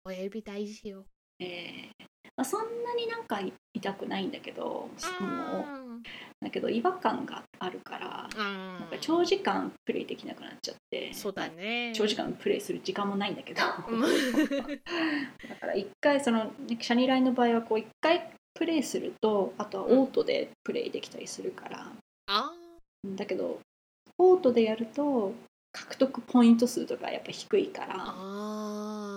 親指大事よ。えーまあ、そんなになんか痛くないんだけどもうあだけど違和感があるからーなんか長時間プレイできなくなっちゃってそうだね。長時間プレイする時間もないんだけど。うん。だから一回そのねシャニライの場合はこう一回プレイするとあとはオートでプレイできたりするから、あだけどオートでやると獲得ポイント数とかやっぱ低いから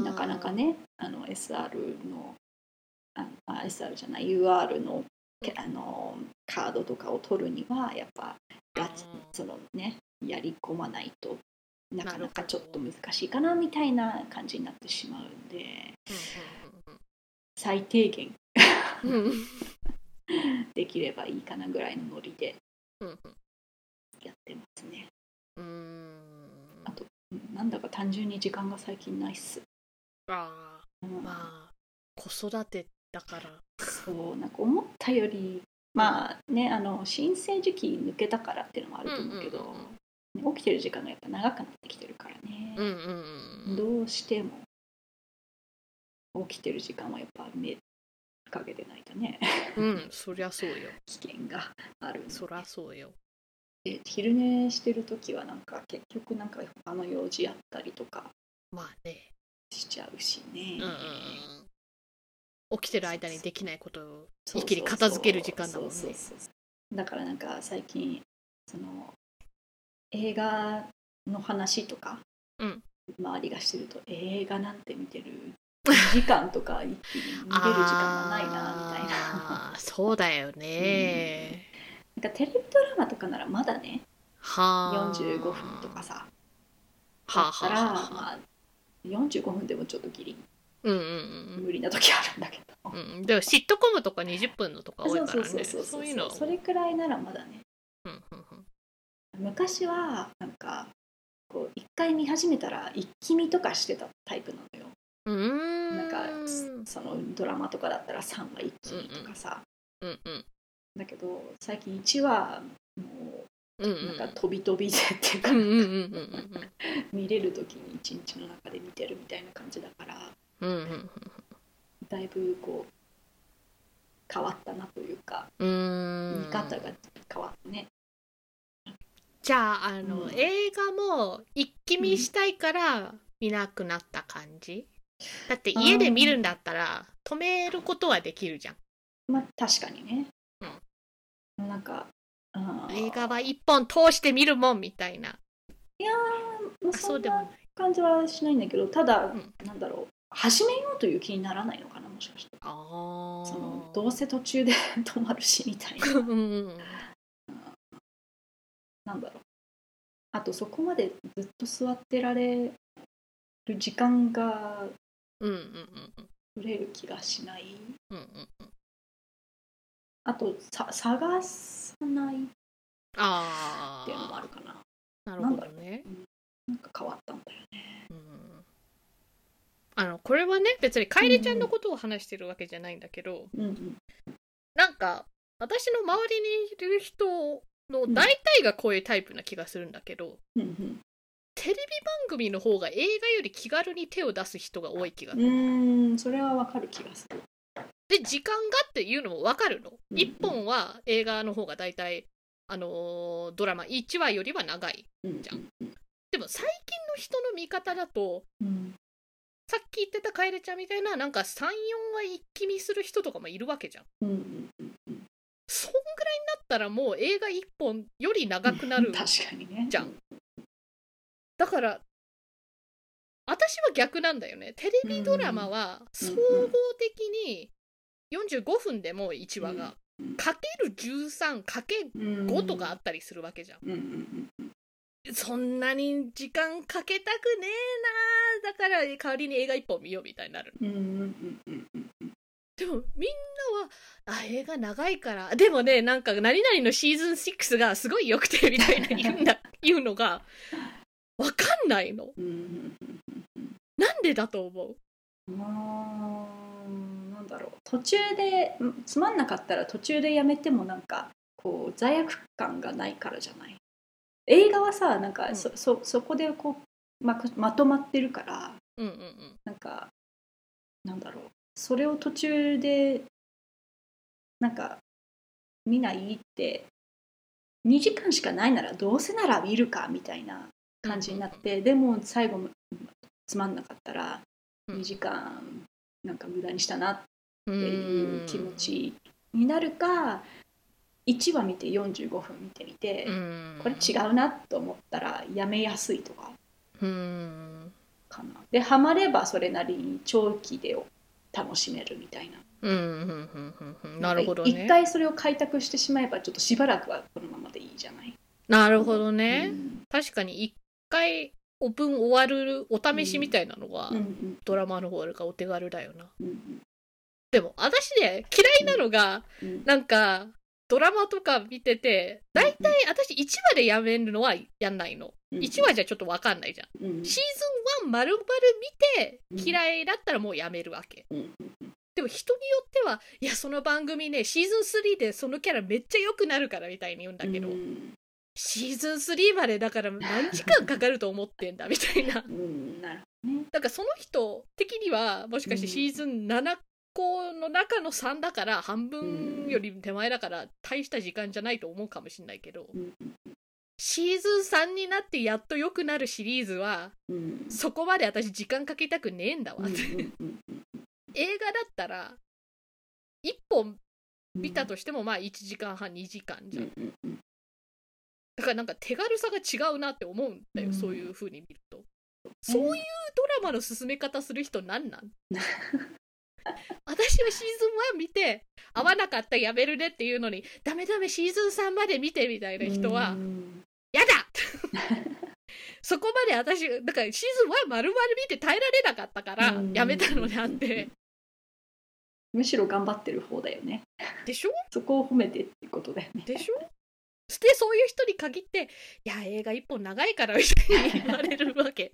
なかなかねあの SR のああ SR じゃない？UR のけあのカードとかを取るにはやっぱガチうんそのねやり込まないとなかなかちょっと難しいかなみたいな感じになってしまうんで。最低限。できればいいかなぐらいのノリで。やってますね。あとうんなんだか単純に時間が最近ないっす。あうん。ーまあ子育てだから。そうなんか思ったよりまあねあの申請時期抜けたからっていうのもあると思うけど、起きてる時間がやっぱ長くなってきてるからね、うんうんうんどうしても起きてる時間はやっぱ目かけてないとね。うんそりゃそうよ。危険がある。そりゃそうよ。で昼寝してる時はなんか結局なんか他の用事やったりとかまあね。しちゃうしね、うん起きてる間にできないことを一気に片付ける時間だもんね。だからなんか最近その映画の話とか、うん。周りがしてると映画なんて見てる2時間とか一気に見れる時間がないなみたいな。そうだよね、なんかテレビドラマとかならまだねはあ。45分とかさはあだったら、はあ。はあまあ、45分でもちょっとギリうんうん無理な時あるんだけど、うん。うんでもシットコムとか20分のとか多いそうからねそうそうそう。そういうの。それくらいならまだね。うんうんうん。昔はなんかこう一回見始めたら一気見とかしてたタイプなのよ。うーん。なんかそのドラマとかだったら3話一気見とかさ、うんうん。だけど最近1話もうんううん。なんか飛び飛びでっていうか、うんうんうんうんうん。見れる時に一日の中で見てるみたいな感じだからうんうんだいぶこう変わったなというかうん。うん見方が変わったね。じゃああの、うん。映画も一気見したいから見なくなった感じ？だって家で見るんだったら止めることはできるじゃん。まあ確かにね。なんかあー。映画は一本通して見るもんみたいな。いやー、まあ、あそんな感じはしないんだけどただ、ん。なんだろう始めようという気にならないのかなもしかして。あー。そのどうせ途中で 止まるしみたいな。うんうんなんだろう。あとそこまでずっと座ってられる時間がうんうんうん取れる気がしない。うんうんうん。あとさ探さないっあていうのもああるかな。なるほどね。なんか変わったんだよね。うんあのこれはね別に楓ちゃんのことを話してるわけじゃないんだけど、うんうんなんか私の周りにいる人の大体がこういうタイプな気がするんだけど、うんテレビ番組の方が映画より気軽に手を出す人が多い気がする。うんそれはわかる気がするで時間がっていうのも分かるの。うん一本は映画の方が大体あのードラマ1話よりは長い。うんじゃんでも最近の人の見方だとうんさっき言ってた楓ちゃんみたいななんか34話一気見する人とかもいるわけじゃん。そんぐらいになったらもう映画1本より長くなる確かにね。じゃん。だから私は逆なんだよね。テレビドラマは総合的に45分でも1話がうん。かける13かけうん5とかあったりするわけじゃんそんなに時間かけたくねえなだから代わりに映画一本見ようみたいになるでもみんなはあ映画長いから。でもねなんか何々のシーズン6がすごい良くてみたいな言うんだ 言うのがわかんないの。なんでだと思う？なんだろう。途中でうんつまんなかったら途中でやめてもなんかこう罪悪感がないからじゃない？映画はさなんかそ,、そそこでこうままとまってるからうんうんうん。なんかなんだろう。それを途中でなんか見ないって2時間しかないならどうせなら見るかみたいな感じになって、でも最後つまんなかったらうん。2時間なんか無駄にしたなっうていう気持ちになるか1話見て45分見てみて、うん。これ違うなと思ったらやめやすいとかうん。かな。でハマればそれなりに長期で楽しめるみたいな。うんうんうんうん。うんなるほど一ね回それを開拓してしまえばちょっとしばらくはこのままでいいじゃない？なるほどね、うん。確かに一回オープン終わるお試しみたいなのは、うんうん。ドラマの方がお手軽だよな。うんでも私ね嫌いなのが、うん。なんかドラマとか見てて大体私1話でやめるのはやんないの、うん1話じゃちょっとわかんないじゃん。うんシーズン1丸々見てうん。嫌いだったらもうやめるわけ、うんでも人によってはいやその番組ねシーズン3でそのキャラめっちゃ良くなるからみたいに言うんだけど、うんシーズン3までだから何時間かかると思ってんだみたいな。だからその人的にはもしかしてシーズン7個の中の3だから半分より手前だから大した時間じゃないと思うかもしれないけどうん。シーズン3になってやっと良くなるシリーズはうん。そこまで私時間かけたくねえんだわ。うんって映画だったら1本うん見たとしてもまあ1時間半2時間じゃん。だからなんか手軽さが違うなって思うんだよ、うん。そういう風に見ると。そういうドラマの進め方する人なんなん？私はシーズン1見て合わなかったやめるねっていうのにダメダメシーズン3まで見てみたいな人はうん。やだ! そこまで私だからシーズン1丸々見て耐えられなかったからうん。やめたのであって。むしろ頑張ってる方だよね。でしょ？そこを褒めてってことだよね。でしょ？でそういう人に限って「いや映画一本長いから」みたいに言われるわけ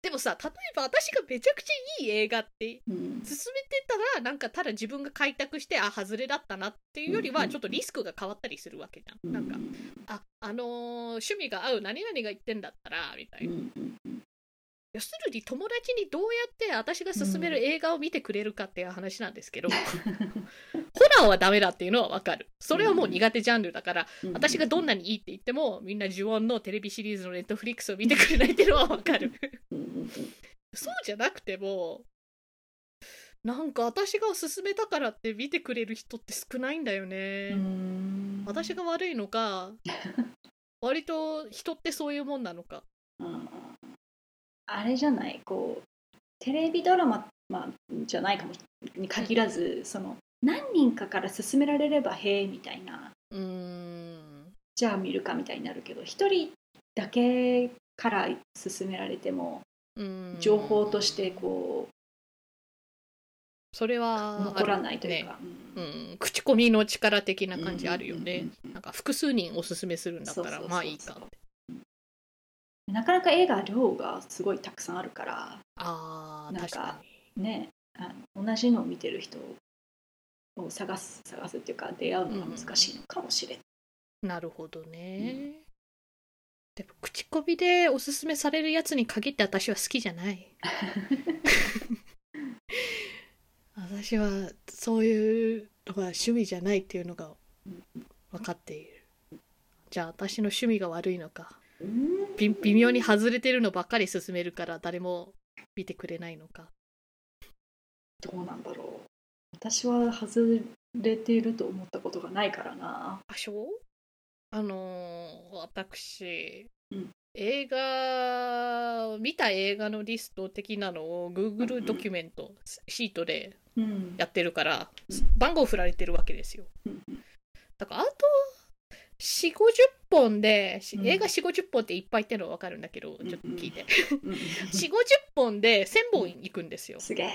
でもさ例えば私がめちゃくちゃいい映画ってうん進めてたらなんかただ自分が開拓してあ外れだったなっていうよりうんはちょっとリスクが変わったりするわけじゃん。なんかああのー趣味が合う何々が言ってんだったらみたいな。うんうんうん要するに友達にどうやって私が勧める映画を見てくれるかっていう話なんですけど、ホラーはダメだっていうのはわかる。それはもう苦手ジャンルだから、うん私がどんなにいいって言ってもみんな呪音のテレビシリーズのネットフリックスを見てくれないっていうのはわかる。うんうんそうじゃなくてもなんか私が勧めたからって見てくれる人って少ないんだよね。うん私が悪いのか 割と人ってそういうもんなのか。うんあれじゃない？こうテレビドラマ、まあ、じゃないかもに限らず、その何人かから勧められればへえみたいなうーん。じゃあ見るかみたいになるけど一人だけから勧められても情報としてこそれうは残らないというか、ううん。ん、口コミの力的な感じあるよね。うんうんうんうんなんか複数人おすすめするんだったらまあいいかってなかなか映画量がすごいたくさんあるからあーなんかねあの同じのを見てる人を探す探すっていうか出会うのが難しいのかもしれない。になるほどね、でも口コミでおすすめされるやつに限って私は好きじゃない。私はそういうのが趣味じゃないっていうのが分かっている。じゃあ私の趣味が悪いのか。うんび微妙に外れてるのばっかり勧めるから誰も見てくれないのか。どうなんだろう。私は外れていると思ったことがないからな。場所？あのー私、うん。映画見た映画のリスト的なのを Google ドキュメントシートでうん。やってるからうん。番号振られてるわけですよ。うんだからあと4 5 0本で、映画4 5 0本っていっぱいってのは分かるんだけど、ちょっと聞いて。うん4 5 0本で1000本行くんですよ。っすげえ。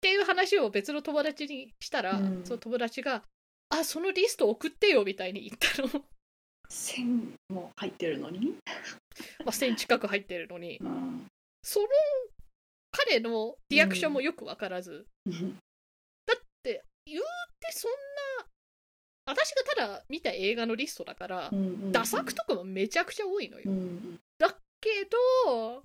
ていう話を別の友達にしたら、うんその友達が、あ、そのリスト送ってよみたいに言ったの。線も入ってるのに？まあ、1000近く入ってるのに。うんその彼のリアクションもよく分からず、うんって言うてそん見た映画のリストだから、うんダ作とかもめちゃくちゃ多いのよ。うんだけど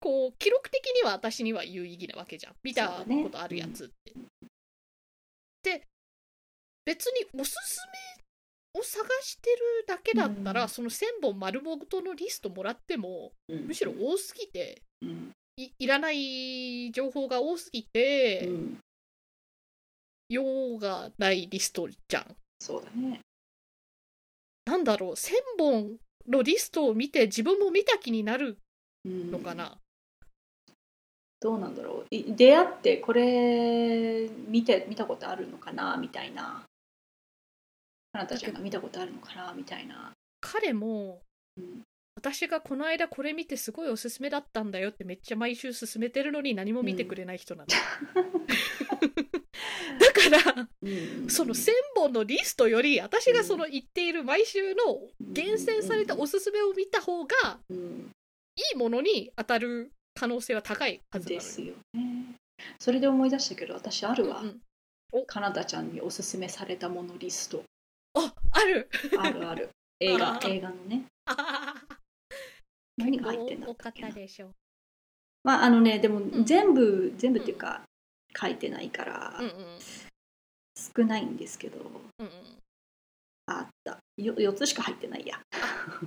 こう記録的には私には有意義なわけじゃん見たことあるやつって。で別におすすめを探してるだけだったら、うんその1000本丸ごとのリストもらってもうんむしろ多すぎてうんいいらない情報が多すぎて、うん用がないリストじゃん。そうだね。なんだろう1000本のリストを見て自分も見た気になるうん。のかな、どうなんだろう。い出会ってこれ見て見たことあるのかな？みたいな。あなたちゃんが見たことあるのかな？みたいな、彼もうん。私がこの間これ見てすごいおすすめだったんだよってめっちゃ毎週勧めてるのに何も見てくれない人なの、だからうん。その1000本のリストより私がその言っている毎週の厳選されたおすすめを見た方がうん。いいものに当たる可能性は高いはずですよね。それで思い出したけど私あるわ、うんうん。かなたちゃんにおすすめされたものリスト。あある。あるある。映画映画のね。あ何が入ってんだったっけな。ったでしょまああのねでもん。全部、全部っていうか書いてないから。うんうん少ないんですけど、うんうん。あった。よ4つしか入ってないや。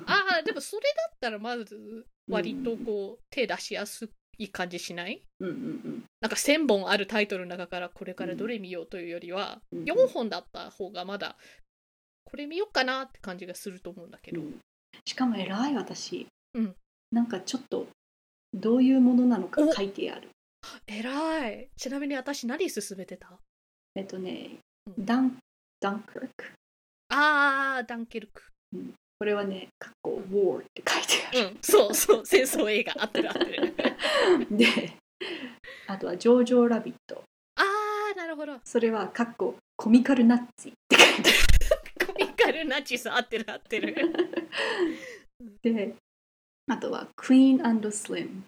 ああでもそれだったらまず割とこう手出しやすい感じしない？うんうんなんか1000本あるタイトルの中からこれからどれ見ようというよりはうん4本だった方がまだこれ見ようかなって感じがすると思うんだけど、うん。しかも偉い私、うん。なんかちょっとどういうものなのかお。書いてある。えらい。ちなみに私何勧めてた？えっとねうん。ダンダンクルク？あーダンケルク。これはね「かっこ War」って書いてある、うん。そうそう戦争映画。合ってる合ってる。であとは「ジョージョー・ラビット。あーなるほど」それは「かっこコミカルナッツィ」って書いて コミカルナチス合ってる合ってる。ある であとは「クイーンスリム。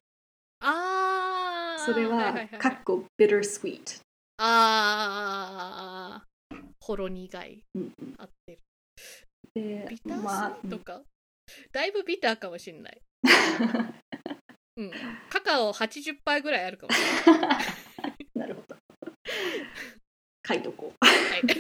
あ」ーそれははいいい「かっこビタースイートあーほろ苦い」うん。合ってる。でビターまあスイートか、だいぶビターかもしんない。うん。カカオ80%ぐらいあるかもしれない。なるほど。書いとこう。はい。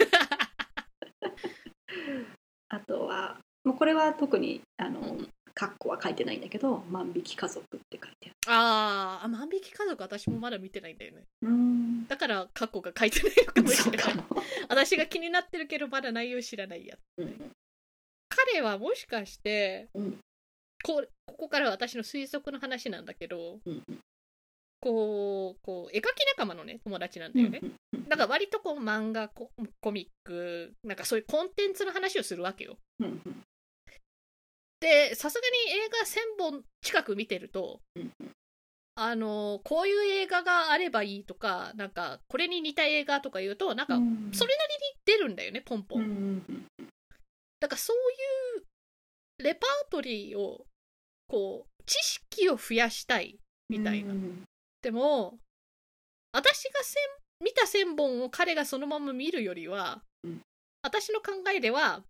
あとはもうこれは特にあの、うんうんカッコは書いてないんだけど「万引き家族」って書いてあーあ万引き家族私もまだ見てないんだよね。あるうん。だから過去が書いてないのかもしれない。私が気になってるけどまだ内容知らないやうん。彼はもしかして、うん。こうここからは私の推測の話なんだけどうんこうこう絵描き仲間のね友達なんだよね、うんだから割とこう漫画ココミックなんかそういうコンテンツの話をするわけよでさすがに映画1000本近く見てると、うんあのこういう映画があればいいとかなんかこれに似た映画とか言うとなんかうん。それなりに出るんだよねポンポン、うんうんだからそういうレパートリーをこう知識を増やしたいみたいな、うんでも私が千見た1000本を彼がそのまま見るよりは、うん。私の考えでは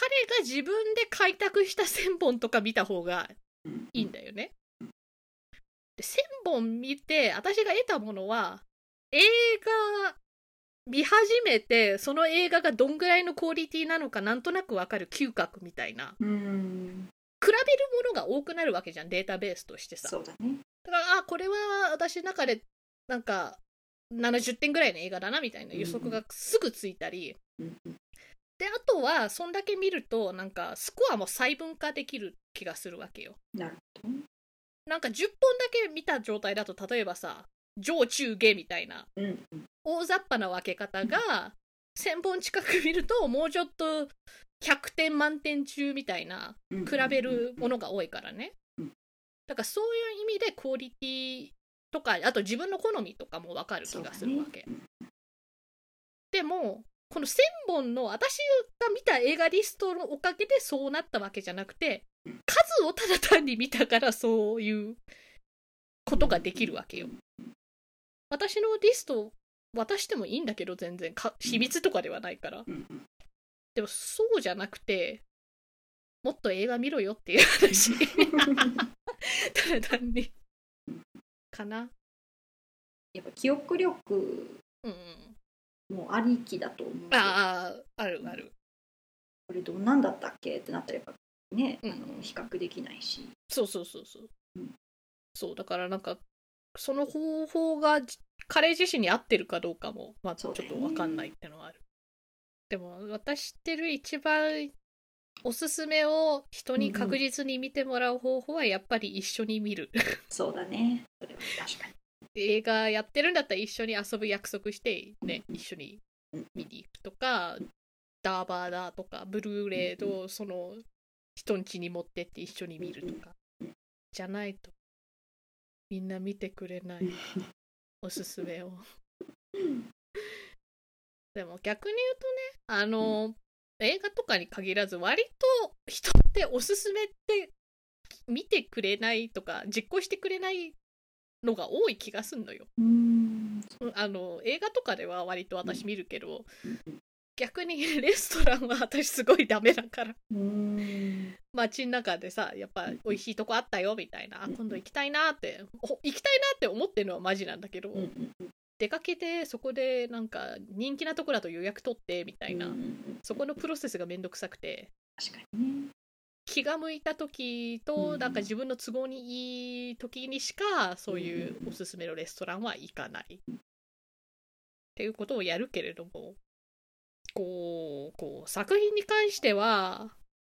彼が自分で開拓した1000本とか見た方がうんいいんだよね。で1000本見て私が得たものは映画見始めてその映画がどんぐらいのクオリティなのかなんとなくわかる嗅覚みたいなうん比べるものが多くなるわけじゃんデータベースとしてさ。そうだねだからあこれは私の中でなんか70点ぐらいの映画だなみたいな予測がすぐついたり、であとはそんだけ見るとなんかスコアも細分化できる気がするわけよ。なるほど。なんか10本だけ見た状態だと例えばさ上中下みたいな大雑把な分け方が1000本近く見るともうちょっと100点満点中みたいなうん比べるものが多いからね。うんだからそういう意味でクオリティとかあと自分の好みとかも分かる気がするわけ、でもこの1000本の私が見た映画リストのおかげでそうなったわけじゃなくてうん数をただ単に見たからそういうことができるわけよ。私のリスト渡してもいいんだけど全然か秘密とかではないから。でもそうじゃなくてもっと映画見ろよっていう話。ただ単に。かな。やっぱ記憶力うんもありきだと思う。あああるある。これどんなんだったっけ？ってなったらやっぱね、うん。あの比較できないし。そうそうそうそう、うん。そうだからなんかその方法がじ彼自身に合ってるかどうかもまあちょっと分かんないってのはある。でも私知ってる一番おすすめを人に確実に見てもらう方法はやっぱり一緒に見る。そうだね。それは確かに映画やってるんだったら一緒に遊ぶ約束してねうん。一緒にうん。見に行くとかダーバーだとかブルーレイとその人ん家に持ってって一緒に見るとかうん。じゃないとみんな見てくれない。おすすめを。でも逆に言うとねあの映画とかに限らず割と人っておすすめって見てくれないとか実行してくれないのが多い気がすんのよ。あの映画とかでは割と私見るけど、うん。逆に レストランは私すごいダメだから。街の中でさやっぱ美味しいとこあったよみたいなあ今度行きたいなってお行きたいなって思ってるのはマジなんだけど、出かけてそこでなんか人気なとこだと予約取ってみたいな、そこのプロセスがめんどくさくて。確かにね気が向いた時と、うんなんか自分の都合にいい時にしかそういうおすすめのレストランは行かない、っていうことをやるけれどもこうこう作品に関しては、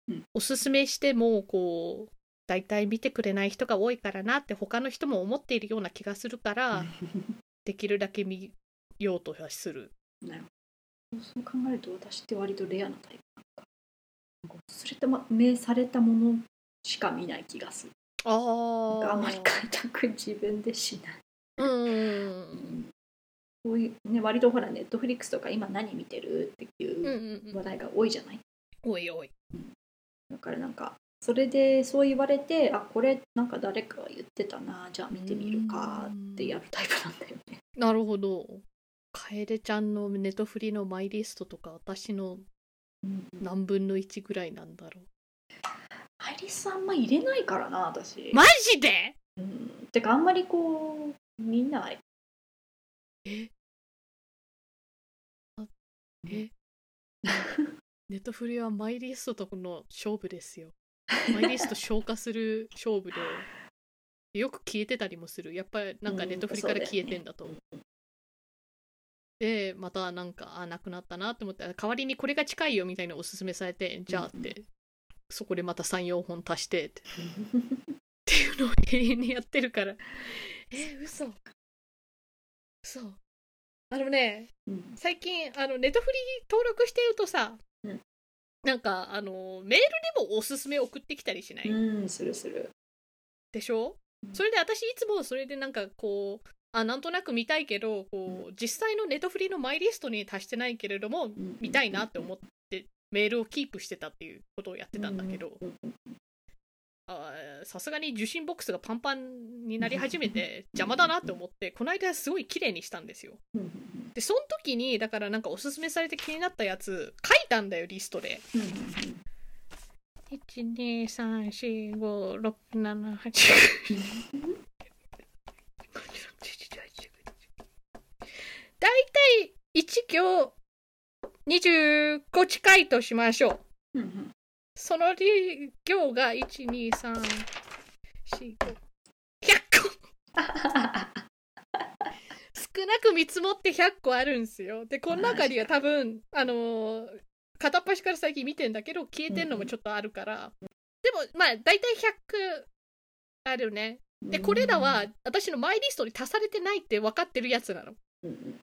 うん。おすすめしてもこう大体見てくれない人が多いからなって他の人も思っているような気がするから、できるだけ見ようとはする。そう考えると私って割とレアなタイプなんかなんか忘れたま目されたものしか見ない気がする。ああんまり開拓自分でしない。うんこういうね割とほらネットフリックスとか今何見てるっていうんううんうん。話題が多いじゃない？おいおい。だからなんかそれでそう言われてあこれなんか誰かが言ってたなじゃあ見てみるかってやるタイプなんだよね。なるほど。楓ちゃんのネトフリのマイリストとか私のうん何分の1ぐらいなんだろアイリスあんま入れないからな私、う。マジで？うん、てかあんまりこう見ないえ？あえ？ネトフリはマイリストとの勝負ですよ。マイリスト消化する勝負で。よく消えてたりもする。やっぱりなんかネットフリから消えてんだと思う。で、またなんか、あ、なくなったなって思って、代わりにこれが近いよみたいなのおすすめされて、じゃあって、そこでまた3、4本足してって。っていうのを永遠にやってるから。え、嘘。嘘。あのね、うん。最近、あの、ネットフリ登録してるとさ、うん。なんか、あの、メールでもおすすめ送ってきたりしない、うんするする。でしょ？うん。それで私いつもそれでなんかこう、あ、なんとなく見たいけど、こう、実際のネットフリのマイリストに足してないけれども、見たいなって思ってメールをキープしてたっていうことをやってたんだけど、さすがに受信ボックスがパンパンになり始めて邪魔だなって思ってこの間すごい綺麗にしたんですよ。でその時にだからなんかおすすめされて気になったやつ書いたんだよリストで。うんうん123456789 だいたい1行25近いとしましょうその行が1、2、3、4、5、100個少なく見積もって100個あるんですよ。で、この中には多分、あのー片っ端から最近見てんだけど、消えてんのもちょっとあるから。でも、まあ、大体100あるね。で、これらは私のマイリストに足されてないって分かってるやつなの。うん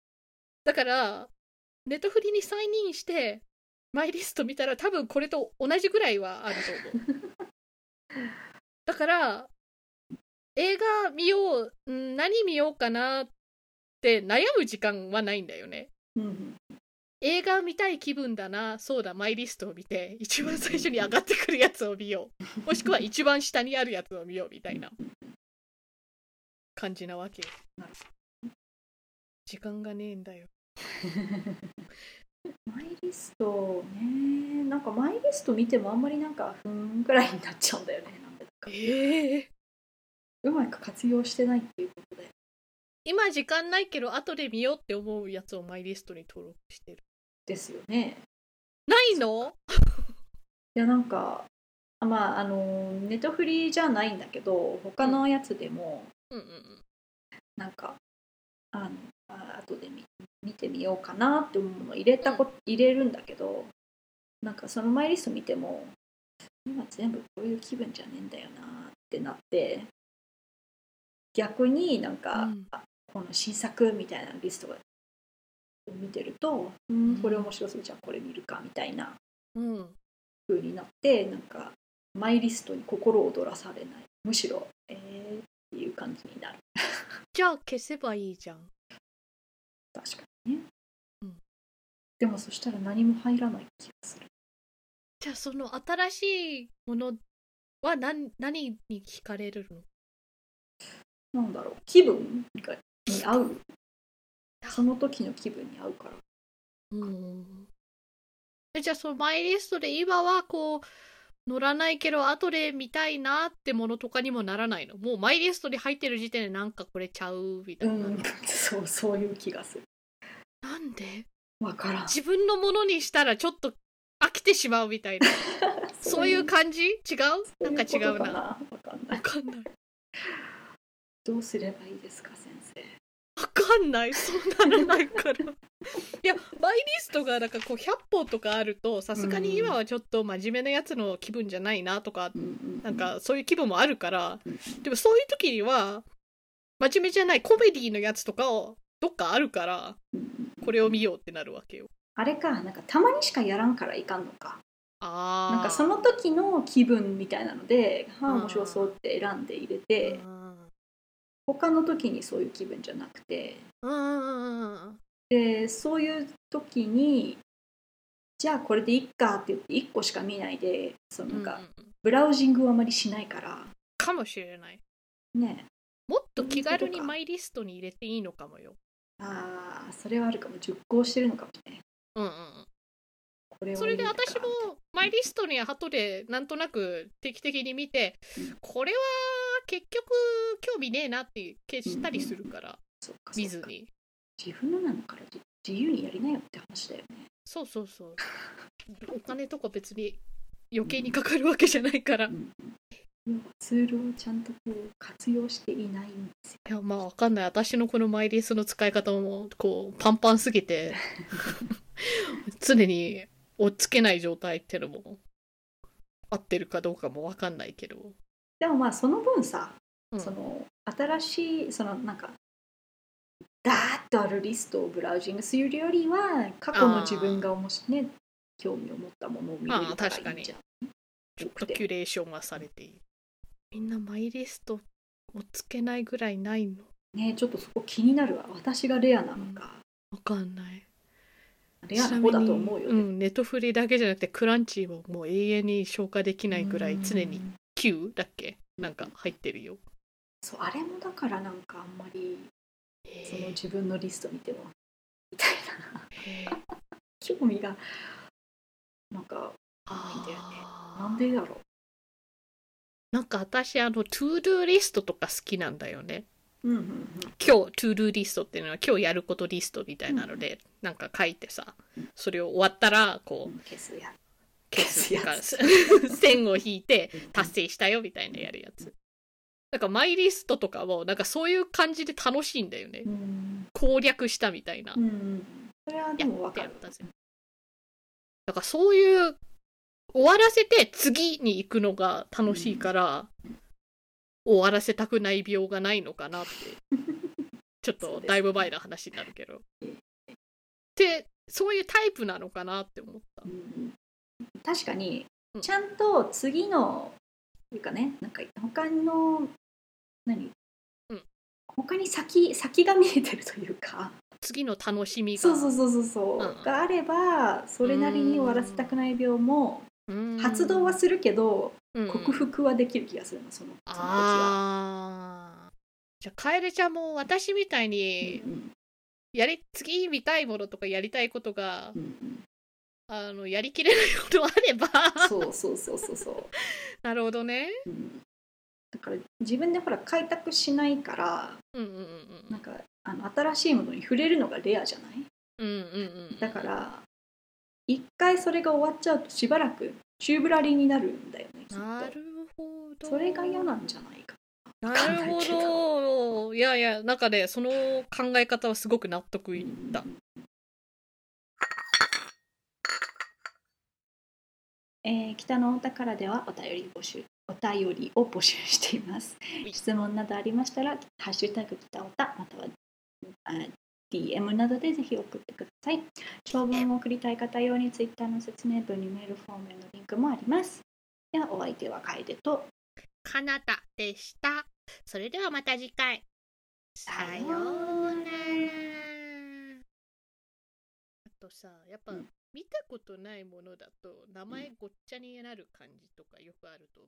だから、ネットフリにサインインしてマイリスト見たら多分これと同じぐらいはあると思う。だから映画見よううん何見ようかなって悩む時間はないんだよね。うん映画見たい気分だなそうだマイリストを見て一番最初に上がってくるやつを見よう。もしくは一番下にあるやつを見ようみたいな。感じなわけ時間がねえんだよ マイリストね。なんかマイリスト見てもあんまりなんかふんぐらいになっちゃうんだよね。なんでだか。ええ。うまく活用してないっていうことで。今時間ないけど後で見ようって思うやつをマイリストに登録してる。ですよね。ないの？いやなんかあまああのネットフリじゃないんだけど他のやつでもうんうんうん。なんかあのあ後で見見てみようかなって思うの入れたこ入れるんだけどなんかそのマイリスト見ても今全部こういう気分じゃねえんだよなってなって逆になんか、うん。あこの新作みたいなリストが見てるとうんこれ面白そうじゃあこれ見るかみたいなうん。風になってなんかマイリストに心躍らされない。むしろえーっていう感じになる。じゃあ消せばいいじゃん。確かでもそしたら何も入らない気がする。じゃあその新しいものは何何に惹かれるの？なんだろう。気分がに合う。その時の気分に合うから。うん。えじゃあそのマイリストで今はこう乗らないけど後で見たいなってものとかにもならないの？もうマイリストに入ってる時点でなんかこれちゃうみたいな、うん。そうそういう気がする。なんで？わからん。自分のものにしたらちょっと飽きてしまうみたいな。そういう感じ？違う？なんか違うな。わかんない。わかんない。どうすればいいですか先生？わかんない。そうならないから。いやマイリストがなんかこう100本とかあるとさすがに今はちょっと真面目なやつの気分じゃないなとかうんうんなんかそういう気分もあるからうん。でもそういう時には真面目じゃないコメディのやつとかをどっかあるからこれを見ようってなるわけよ。あれかなんかたまにしかやらんからいかんのか。あー。なんかその時の気分みたいなのではあ面白そうって選んで入れてうん。他の時にそういう気分じゃなくて。でそういう時にじゃあこれでいっかって言って1個しか見ないでそのなんかブラウジングをあまりしないから。かもしれない。ね。もっと気軽にマイリストに入れていいのかもよああそれはあるかも。熟考してるのかもねうんうんうん。これをそれで私もマイリストに後でなんとなく定期的に見て、うん。これは結局興味ねえなって消したりするから、そっかそっか。見ずに。自分のなのからじ自由にやりなよって話だよね。そうそうそう。お金とか別に余計にかかるわけじゃないから、いうんツールをちゃんとこう活用していないんですよ。やまあわかんない。私のこのマイリストの使い方もこうパンパンすぎて 常に追っつけない状態ってのも合ってるかどうかもわかんないけど、でもまあその分さ、うん。その新しいそのなんかダーッとあるリストをブラウジングするよりは過去の自分がおもしね興味を持ったものを見れるからいいじゃんちょっとキュレーションがされているみんなマイリストをつけないぐらいないの？ねちょっとそこ気になるわ。私がレアなのか、わかんない。レアな方だと思うよ、うん、ネットフリだけじゃなくてクランチももう永遠に消化できないぐらい常にうん Q だっけ？なんか入ってるよ。そうあれもだからなんかあんまりそのへ自分のリスト見てもみたいな。え 興味がなんかないんだよねなんでだろなんか私あの To Do リストとか好きなんだよね。ううんうんうん。今日 To Do リストっていうのは今日やることリストみたいなので、なんか書いてさそれを終わったらこう消すや消すっていうか消す 線を引いてつ達成したよみたいなやるやつ。なんかマイリストとかもなんかそういう感じで楽しいんだよね。うん。攻略したみたいな。うん。うんそれはでやもわかる。だからそういう終わらせて次に行くのが楽しいから、終わらせたくない病がないのかなって ちょっとだいぶ前の話になるけど。ってそういうタイプなのかなって思った。う。ん。確かにうん。ちゃんと次のいうかねなんか他の何、うん。他に先先が見えてるというか。次の楽しみが。そうそうそうそうそう、うん。があればそれなりに終わらせたくない病もうん発動はするけど、うん克服はできる気がするのそのその時は。じゃあ、カエルちゃんも私みたいにうんうんやり、次見たいものとかやりたいことがう、んあの、やりきれないことあれば。うん、そうそうそうそうそう、なるほどね。うん、だから自分でほら開拓しないからうんうんうんなんかあの新しいものに触れるのがレアじゃない？うん。うんうんうん。だから一回それが終わっちゃうとしばらく宙ぶらりになるんだよねきっとなるほど。それが嫌なんじゃないかなるほど。いやいや、なんかね、その考え方はすごく納得いった。えー北のお宝ではお便り募集お便りを募集していますい質問などありましたら「ハッシュタグ北おた」またはあ DM などでぜひ送ってください長文を送りたい方用に Twitter の説明文にメールフォームへのリンクもありますではお相手は楓とかなたでした。それではまた次回。さようなら。あとさ、やっぱ、うん見たことないものだと名前ごっちゃになる感じとかよくあると、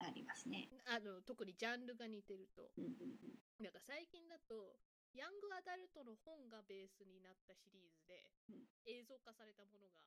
ありますね、あの特にジャンルが似てると。うんうんうんなんか最近だと、ヤングアダルトの本がベースになったシリーズでうん。映像化されたものが